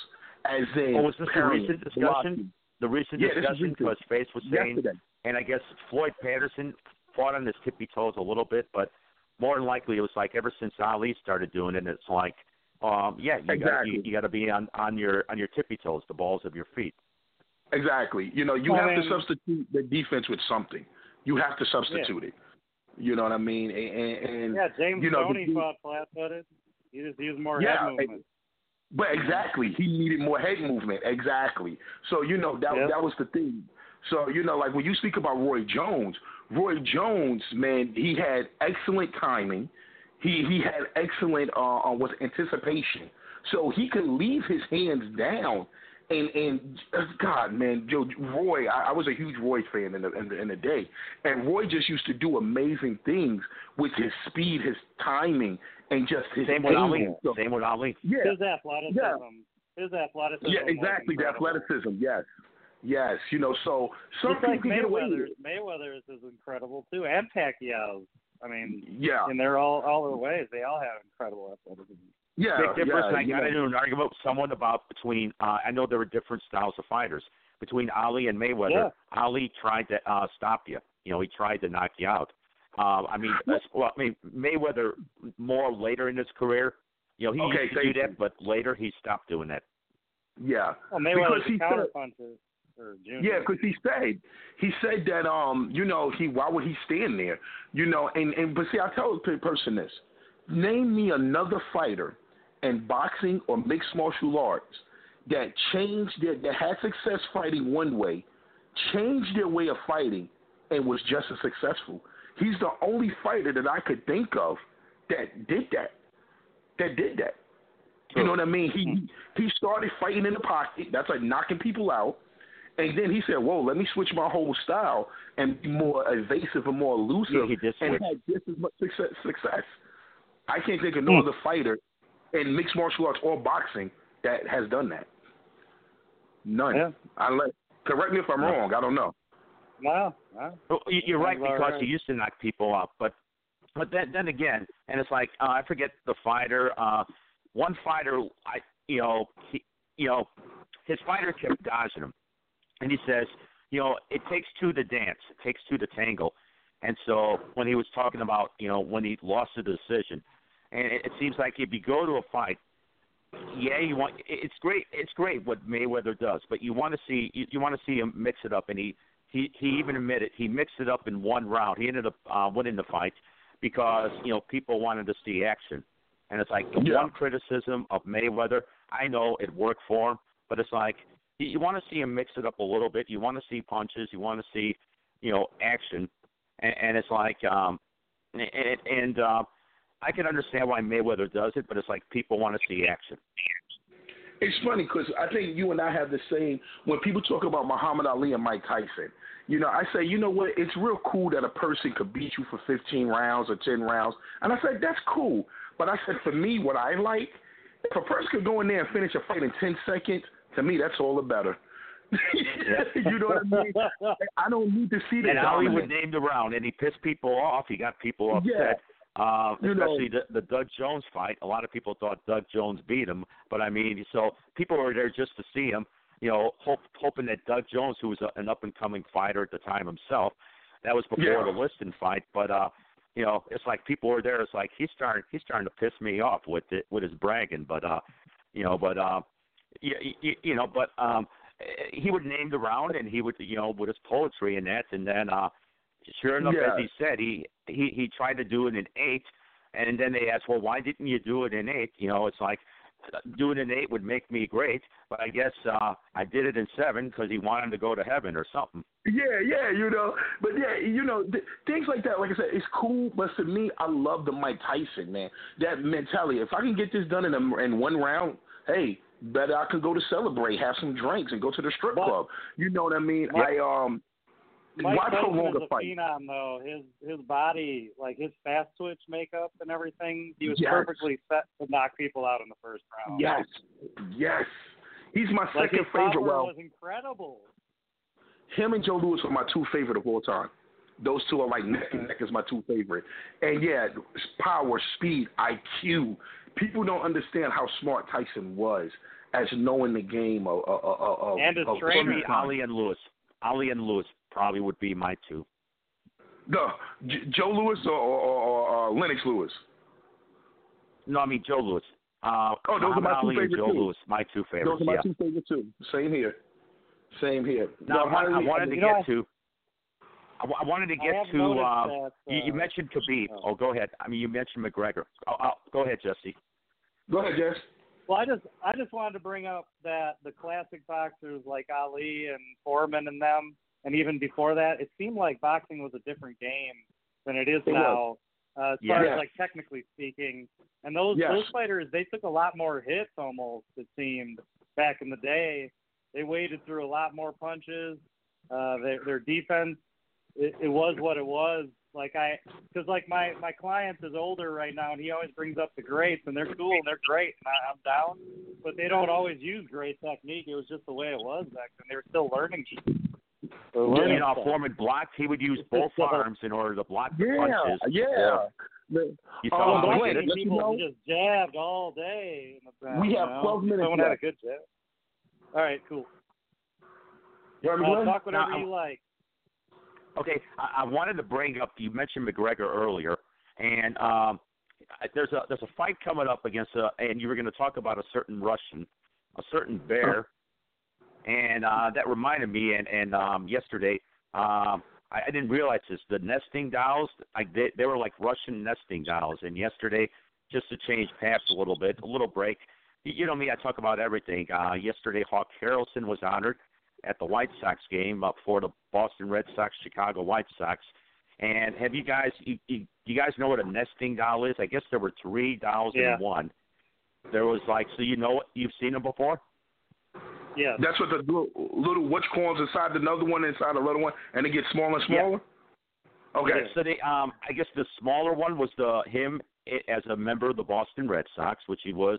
As in, Oh, was this the recent discussion? blocking. The recent Yeah, discussion because Face was saying, Yesterday. and I guess Floyd Patterson fought on his tippy toes a little bit, but more than likely it was like ever since Ali started doing it, it's like, um, yeah, you got you, you got to be on on your on your tippy toes, the balls of your feet. Exactly. You know, you I have to mean- substitute the defense with something. You have to substitute it. You know what I mean? And, and, and Yeah, James you know, Stoney the- fought flat-footed. He just used more Yeah, head movement. But exactly, he needed more head movement. Exactly. So you know that Yep. that was the thing. So you know, like when you speak about Roy Jones, Roy Jones, man, he had excellent timing. He he had excellent uh, uh with anticipation. So he could leave his hands down and and uh, God, man, Joe Roy, I, I was a huge Roy fan in the, in the in the day, and Roy just used to do amazing things with his speed, his timing, and just his Same with Ali. So- Same with Ali. Yeah, His athleticism. Yeah. His athleticism. yeah, exactly. The athleticism, yes, yes. You know, so some Just people like can get away with Mayweather's. it. Mayweather's is incredible too, and Pacquiao's. I mean, Yeah, and they're all all their ways, they all have incredible athleticism. yeah, Big difference. yeah. I got into an argument with someone about between. Uh, I know there were different styles of fighters between Ali and Mayweather. Yeah. Ali tried to uh, stop you. You know, he tried to knock you out. Um, I mean, that's, well, I mean Mayweather more later in his career. You know, he Okay, used to do thank that, you. but later he stopped doing that. Yeah, Well, because Mayweather's he a said, counterpuncher or. Yeah, because he said he said that um you know he why would he stand there you know and and but see I tell the person this name me another fighter in boxing or mixed martial arts that changed their that had success fighting one way changed their way of fighting and was just as successful. He's the only fighter that I could think of that did that. That did that. You know what I mean? He he started fighting in the pocket. That's like knocking people out. And then he said, "Whoa, let me switch my whole style and be more evasive and more elusive." Yeah, he did and had just as much success. success. I can't think of no other fighter in mixed martial arts or boxing that has done that. None. Yeah. Unless, correct me if I'm wrong. I don't know. Wow. wow. Well, you- you're right because right. he used to knock people up, but but then then again, and it's like uh, I forget the fighter. Uh, one fighter, I you know he you know his fighter kept dodging him, and he says, you know, it takes two to dance, it takes two to tangle, and so when he was talking about you know when he lost the decision, and it, it seems like if you go to a fight. Yeah, you want it's great. It's great what Mayweather does, but you want to see you, you want to see him mix it up, and he he he even admitted he mixed it up in one round. He ended up uh, winning the fight because you know people wanted to see action, and it's like the Yeah. one criticism of Mayweather. I know it worked for him, but it's like you, you want to see him mix it up a little bit. You want to see punches. You want to see you know action, and, and it's like um and, and uh, I can understand why Mayweather does it, but it's like people want to see action. It's funny because I think you and I have the same. When people talk about Muhammad Ali and Mike Tyson, you know, I say, you know what? It's real cool that a person could beat you for 15 rounds or 10 rounds, and I said that's cool. But I said for me, what I like, if a person could go in there and finish a fight in 10 seconds, to me, that's all the better. you know what I mean? I don't need to see the and Ali dominance. would name the and he pissed people off. He got people upset. Yeah. Uh, You know- especially the, the Doug Jones fight. A lot of people thought Doug Jones beat him, but I mean, so people were there just to see him. You know, hope, hoping that Doug Jones, who was a, an up and coming fighter at the time himself, that was before Yeah. the Liston fight. But uh, you know, it's like people were there. It's like he's starting, he's starting to piss me off with it, with his bragging. But uh, you know, but uh, you, you, you know, but um, he would name the round, and he would, you know, with his poetry and that, and then uh, sure enough, Yeah. as he said, he he he tried to do it in eight, and then they asked, well, why didn't you do it in eight? You know, it's like uh, doing an eight would make me great, but I guess uh I did it in seven because he wanted to go to heaven or something. Yeah, yeah, you know, but yeah, you know, th- things like that. Like I said, it's cool, but to me, I love the Mike Tyson man. That mentality. If I can get this done in a, in one round, hey, better I can go to celebrate, have some drinks, and go to the strip But- club. You know what I mean? Mike- I um, Mike why Tyson prolong a a fight? phenom, though. His his body, like his fast twitch makeup and everything, he was Yes. perfectly set to knock people out in the first round. Yes, yes. He's my like second favorite. Well, was incredible. him and Joe Louis are my two favorite of all time. Those two are like neck and neck as my two favorite. And yeah, power, speed, IQ. People don't understand how smart Tyson was as knowing the game of, of, of, of And his of trainer. me, Ali and Lewis, Ali and Lewis probably would be my two. No, J- Joe Louis or, or, or, or uh, Lennox Lewis. No, I mean Joe Louis. Uh, Oh, those are my two Ali favorite Joe too. Lewis, my two favorites. Those are my yeah. two favorite too. Same here. Same here. Now, I, highly- I wanted to you get to. I, I wanted to get to. Uh, that, you, you uh, mentioned Khabib. oh. Oh, go ahead. I mean, you mentioned McGregor. Oh, oh, go ahead, Jesse. Go ahead, Jess. Well, I just I just wanted to bring up that the classic boxers like Ali and Foreman and them, and even before that, it seemed like boxing was a different game than it is It now. Uh, as far as like technically speaking, and those Yes. those fighters they took a lot more hits almost. It seemed back in the day, They waded through a lot more punches. Uh, their, their defense, it, it was what it was. Like I, because like my my client is older right now, and he always brings up the greats, and they're cool and they're great, and I, I'm down. But they don't always use great technique. It was just the way it was back then. They were still learning. They're You learning know, stuff. Foreman blocked. He would use both arms in order to block the Yeah, punches. yeah. Or- The- You saw how but he wait, did you people know- just jabbed all day. In the past, We you have know? 12 minutes Someone had a good jab. All right, cool. You Uh, talk whatever Now, you like. Okay, I, I wanted to bring up. You mentioned McGregor earlier, and um, there's a there's a fight coming up against a, and you were going to talk about a certain Russian, a certain bear, and uh, that reminded me. And and um, yesterday, um, I, I didn't realize this. The nesting dolls, like they they were like Russian nesting dolls. And yesterday, just to change paths a little bit, a little break. You you know me, I talk about everything. Uh, yesterday, Hawk Harrelson was honored at the White Sox game up for the Boston Red Sox, Chicago White Sox. And have you guys you, you, you guys know what a nesting doll is? I guess there were three dolls Yeah. in one. There was like so you know what you've seen them before? Yeah. That's what the little, little which corns inside another one inside the little one, and it gets smaller and smaller. Okay. So they um I guess the smaller one was the him as a member of the Boston Red Sox, which he was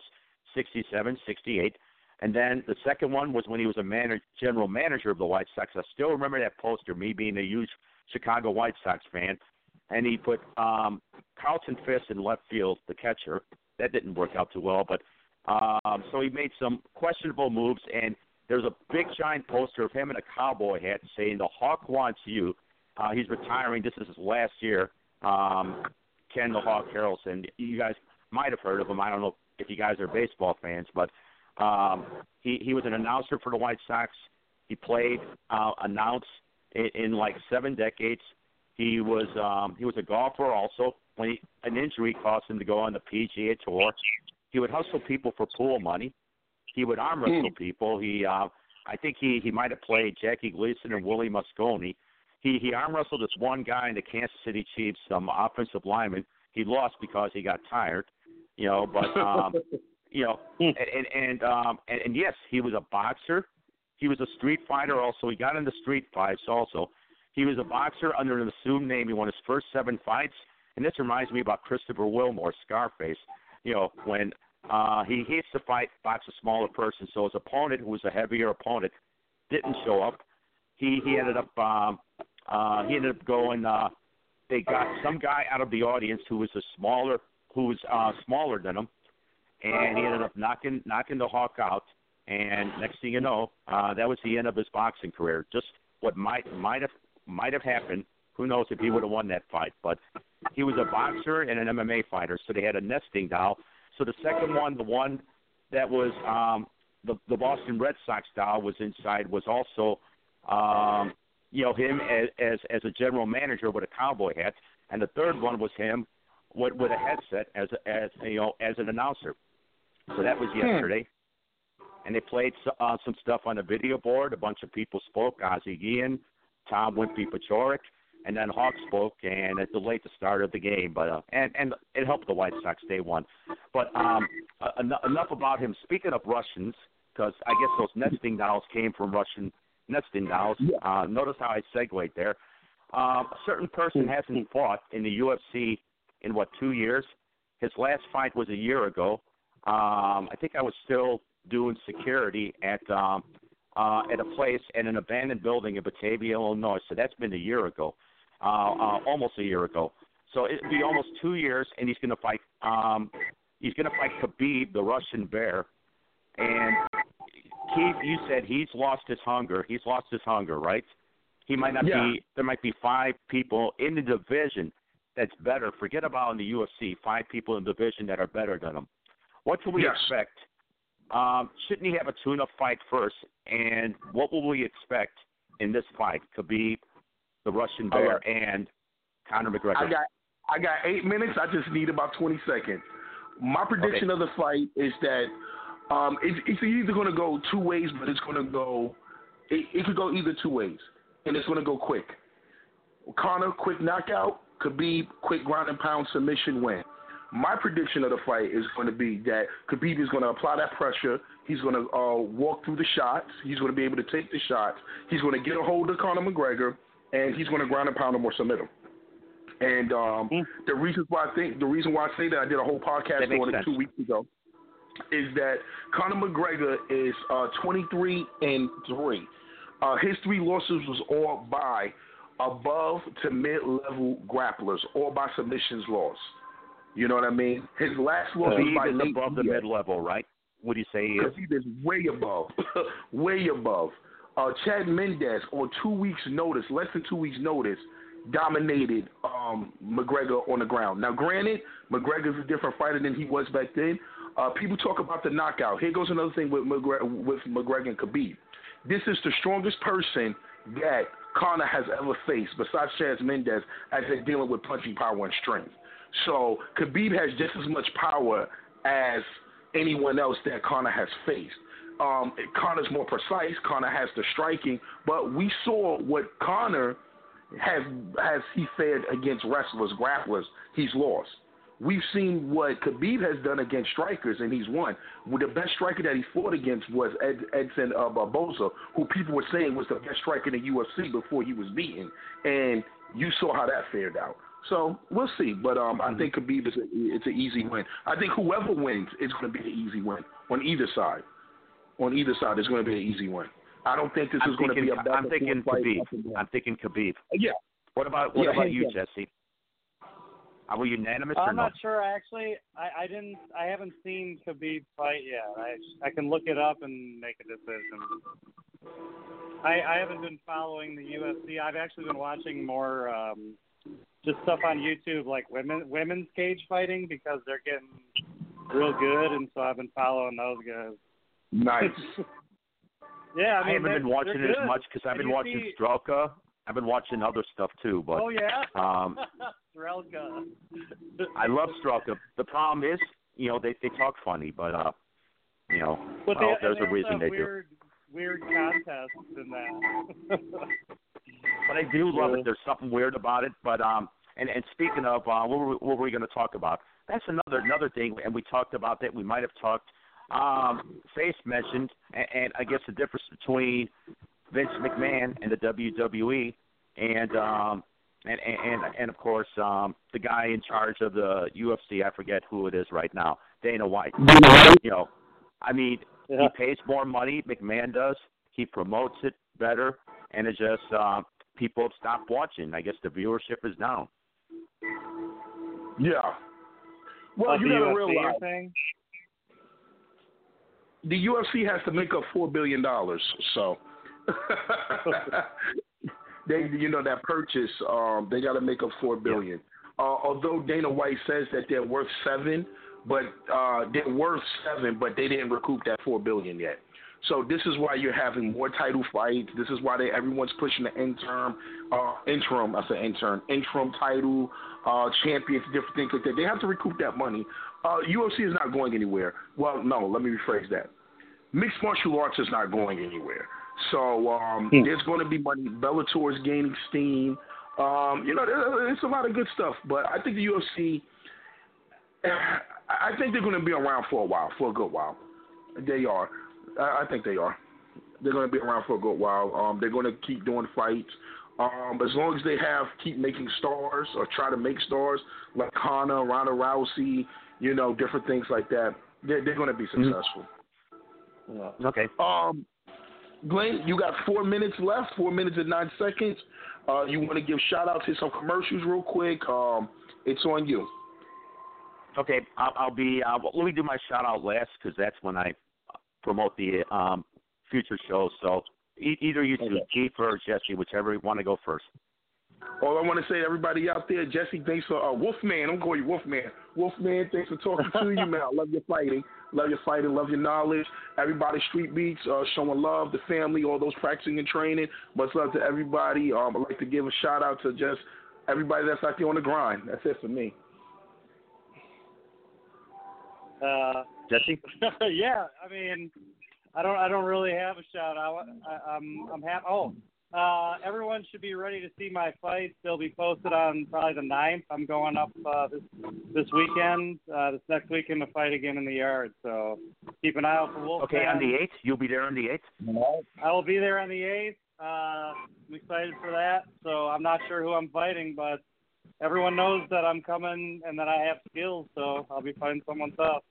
67, 68. And then the second one was when he was a man- general manager of the White Sox. I still remember that poster, me being a huge Chicago White Sox fan. And he put um, Carlton Fisk in left field, the catcher. That didn't work out too well, but um, so he made some questionable moves. And there's a big giant poster of him in a cowboy hat saying, "The Hawk wants you." Uh, he's retiring. This is his last year. Um, Ken the Hawk Harrelson. You guys might have heard of him. I don't know if you guys are baseball fans, but um, he he was an announcer for the White Sox. He played uh, announce in, in like seven decades. He was um, he was a golfer also. When he, an injury caused him to go on the PGA Tour, he would hustle people for pool money. He would arm wrestle people. He uh, I think he he might have played Jackie Gleason and Willie Mosconi. He he arm wrestled this one guy in the Kansas City Chiefs, some offensive lineman. He lost because he got tired, you know. But um, you know, and and and, um, and and yes, he was a boxer. He was a street fighter also. He got into street fights also. He was a boxer under an assumed name. He won his first seven fights, and this reminds me about Christopher Wilmore, Scarface. You know, when uh, he hates to fight, box a smaller person. So his opponent, who was a heavier opponent, didn't show up. He he ended up um, uh, he ended up going. Uh, they got some guy out of the audience who was a smaller, who was uh, smaller than him, and he ended up knocking knocking the Hawk out. And next thing you know, uh, that was the end of his boxing career. Just what might might have might have happened. Who knows if he would have won that fight? But he was a boxer and an MMA fighter, so they had a nesting doll. So the second one, the one that was um, the the Boston Red Sox doll was inside was also um, you know him as, as as a general manager with a cowboy hat, and the third one was him with with a headset as as you know as an announcer. So that was yesterday, and they played uh, some stuff on the video board. A bunch of people spoke: Ozzie Guillen, Tom Wimpy Paciorek, and then Hawk spoke, and it delayed the start of the game. But uh, and and it helped the White Sox. They won. But um, uh, en- enough about him. Speaking of Russians, because I guess those nesting dolls came from Russian nesting dolls. Uh, notice how I segued there. Um, a certain person hasn't fought in the UFC in what two years. His last fight was a year ago. Um, I think I was still doing security at um, uh, at a place in an abandoned building in Batavia, Illinois. So that's been a year ago, uh, uh, almost a year ago. So it'd be almost two years, and he's going to fight. Um, he's going to fight Khabib, the Russian Bear, and Keith, you said he's lost his hunger. He's lost his hunger, right? He might not Yeah. be. There might be five people in the division that's better. Forget about in the UFC. Five people in the division that are better than him. What can we Yes. expect? Um, shouldn't he have a tune-up fight first? And what will we expect in this fight? Khabib, the Russian Bear, right. and Conor McGregor. I got I got eight minutes. I just need about twenty seconds. My prediction Okay. of the fight is that um, it's, it's either going to go two ways, but it's going to go. It, it could go either two ways, and it's going to go quick. Conor, quick knockout. Khabib, quick ground and pound submission win. My prediction of the fight is going to be that Khabib is going to apply that pressure. He's going to uh, walk through the shots. He's going to be able to take the shots. He's going to get a hold of Conor McGregor, and he's going to ground and pound him or submit him. And um, Hmm. the reason why I think the reason why I say that I did a whole podcast on it two weeks ago is that Conor McGregor is uh, 23 and three. Uh, his three losses was all by above to mid-level grapplers, all by submissions loss. You know what I mean? His last loss was by Nate above the mid level, right? What do you say Because he is? Way above, way above. Uh, Chad Mendes on two weeks' notice, less than two weeks' notice, dominated um, McGregor on the ground. Now, granted, McGregor's a different fighter than he was back then. Uh, people talk about the knockout. Here goes another thing with McGregor, with McGregor and Khabib. This is the strongest person that Conor has ever faced, besides Chad Mendes, as they're dealing with punching power and strength. So Khabib has just as much power as anyone else that Conor has faced. Um, Conor's more precise. Conor has the striking, but we saw what Conor has has he fared against wrestlers, grapplers. He's lost. We've seen what Khabib has done against strikers, and he's won. The best striker that he fought against was Ed, Edson uh, Barboza, who people were saying was the best striker in the UFC before he was beaten, and you saw how that fared out. So we'll see, but um, I think Khabib is a, it's an easy win. I think whoever wins is going to be an easy win on either side. On either side, it's going to be an easy win. I don't think this I'm is going to be a back I'm thinking Khabib. up and down. I'm thinking Khabib. Yeah. What about what Yeah, about hands you, down. Jesse? Are we unanimous I'm no? not sure actually. I, I didn't. I haven't seen Khabib fight yet. I I can look it up and make a decision. I I haven't been following the UFC. I've actually been watching more um, just stuff on YouTube like women women's cage fighting because they're getting real good, and so I've been following those guys. Nice. yeah, I, mean, haven't been watching they're it as much because I've been you watching see- Strelka. I've been watching other stuff too, but oh yeah. um, Strelka. I love Strelka. The problem is, you know, they they talk funny, but uh, you know, But well, they, there's a reason they have do. weird, Weird contests in that. But I do love Yeah. it. There's something weird about it. But um, and and speaking of, uh, what were we, what were we going to talk about? That's another another thing, and we talked about that. We might have talked. Um, Face mentioned, and, and I guess the difference between Vince McMahon and the WWE, and um, and and and of course um, the guy in charge of the UFC. I forget who it is right now. Dana White. You know, I mean, he pays more money. McMahon does. He promotes it better, and it just uh, people have stopped watching. I guess the viewership is down. Yeah. Well, Like you the got to UFC realize you're the UFC has to make up four billion dollars. So they, you know, that purchase, um, they got to make up four billion. Uh, although Dana White says that they're worth seven, but uh, they're worth seven, but they didn't recoup that four billion yet. So this is why you're having more title fights. This is why they, everyone's pushing the interim, uh, interim. I said interim, interim title, uh, champions, different things like that. They have to recoup that money. Uh, UFC is not going anywhere. Well, no, let me rephrase that. Mixed martial arts is not going anywhere. So um, Hmm. there's going to be money. Bellator is gaining steam. Um, you know, it's a lot of good stuff. But I think the UFC, I think they're going to be around for a while, for a good while. They are. I I think they are. They're going to be around for a good while. Um, they're going to keep doing fights. Um, as long as they have keep making stars or try to make stars like Conor, Ronda Rousey, you know, different things like that, they're, they're going to be successful. Okay. Um, Glenn, you got four minutes left, four minutes and nine seconds. Uh, you want to give shout outs to some commercials real quick? Um, it's on you. Okay, I'll, I'll be. Uh, well, let me do my shout out last because that's when I promote the um, future shows. So e- either you two, Keith or Jesse, whichever you want to go first. All I want to say to everybody out there, Jesse, thanks for uh, Wolfman. I'm calling you Wolfman. Wolfman, thanks for talking to you, man. I love your fighting. Love your fighting. Love your knowledge. Everybody, Street Beefs, uh, showing love, the family, all those practicing and training. Much love to everybody. Um, I'd like to give a shout out to just everybody that's out there on the grind. That's it for me. Uh, Jesse. yeah, I mean, I don't, I don't really have a shout out. I, I'm, I'm happy. Oh, uh, everyone should be ready to see my fights. They'll be posted on probably the ninth. I'm going up uh, this this weekend, uh, this next weekend to fight again in the yard. So keep an eye out for Wolf. Okay, on the eighth, you'll be there on the eighth. I will be there on the eighth. Uh, I'm excited for that. So I'm not sure who I'm fighting, but everyone knows that I'm coming and that I have skills. So I'll be fighting someone tough.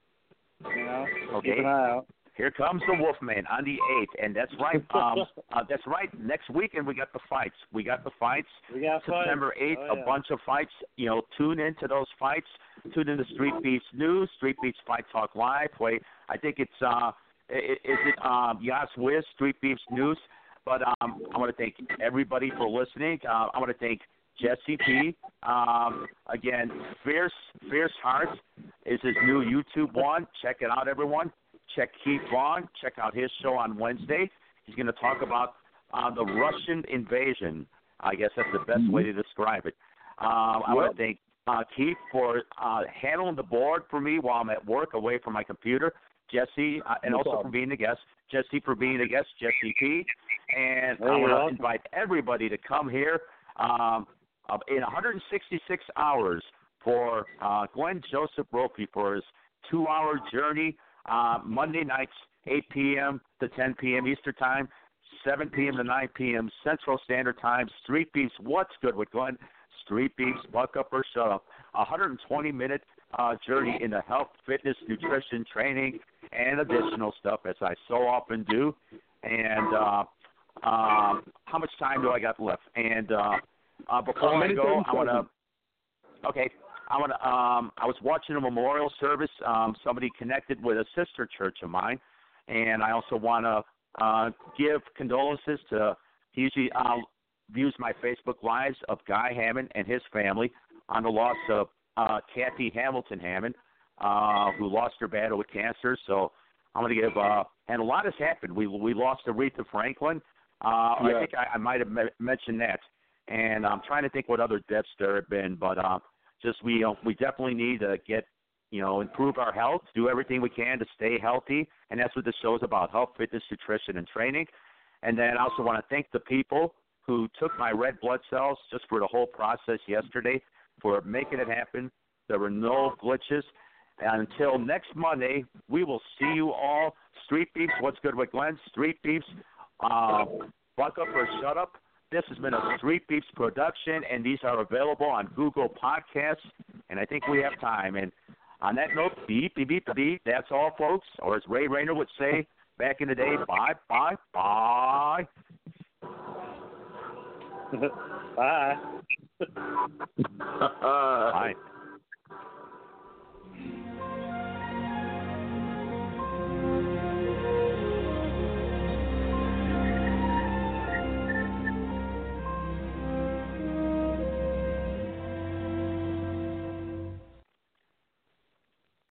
You know, Okay. keep an eye out. Here comes the Wolfman on the eighth, and that's right. Um, uh, that's right. Next weekend we got the fights. We got the fights. We got. September eighth, Oh, yeah. a bunch of fights. You know, tune into those fights. Tune into Street Beefs News, Street Beefs Fight Talk Live. Wait, I think it's uh, is it um, Yas Wiz, Street Beefs News. But um, I want to thank everybody for listening. Uh, I want to thank Jesse P. Um, again, Fierce Fierce Heart is his new YouTube one. Check it out, everyone. Check Keith Vaughn. Check out his show on Wednesday. He's going to talk about uh, the Russian invasion. I guess that's the best way to describe it. Um, I want to thank uh, Keith for uh, handling the board for me while I'm at work away from my computer. Jesse, uh, and No also problem. for being a guest. Jesse for being a guest. Jesse P. And I want to invite everybody to come here um, uh, in 166 hours for uh, Glenn Joseph Ropey for his two-hour journey uh, Monday nights, 8 p.m. to 10 p.m. Eastern Time, 7 p.m. to 9 p.m. Central Standard Time. Street Beefs, what's good with Glenn? Street Beefs, buck up or shut up. A 120-minute uh, journey into health, fitness, nutrition, training, and additional stuff, as I so often do. And uh, um, how much time do I got left? And uh, uh, before I go, I want to. Okay, I want to. Um, I was watching a memorial service. Um, somebody connected with a sister church of mine, and I also want to uh, give condolences to. He usually uh, views my Facebook lives of Guy Hammond and his family on the loss of uh, Kathy Hamilton Hammond, uh, who lost her battle with cancer. So I'm going to give. Uh, and a lot has happened. We we lost Aretha Franklin. Uh, Yeah. I think I, I might have me- mentioned that. And I'm trying to think what other deaths there have been, but uh, just we uh, we definitely need to get you know improve our health, do everything we can to stay healthy, and that's what the show is about: health, fitness, nutrition, and training. And then I also want to thank the people who took my red blood cells just for the whole process yesterday for making it happen. There were no glitches. And until next Monday, we will see you all. Street Beefs, what's good with Glenn? Street Beefs, uh, buck up or shut up. This has been a Street Beefs production, and these are available on Google Podcasts. And I think we have time. And on that note, beep, beep, beep, beep. That's all, folks. Or as Ray Rayner would say back in the day, bye, bye, bye. Bye. Bye.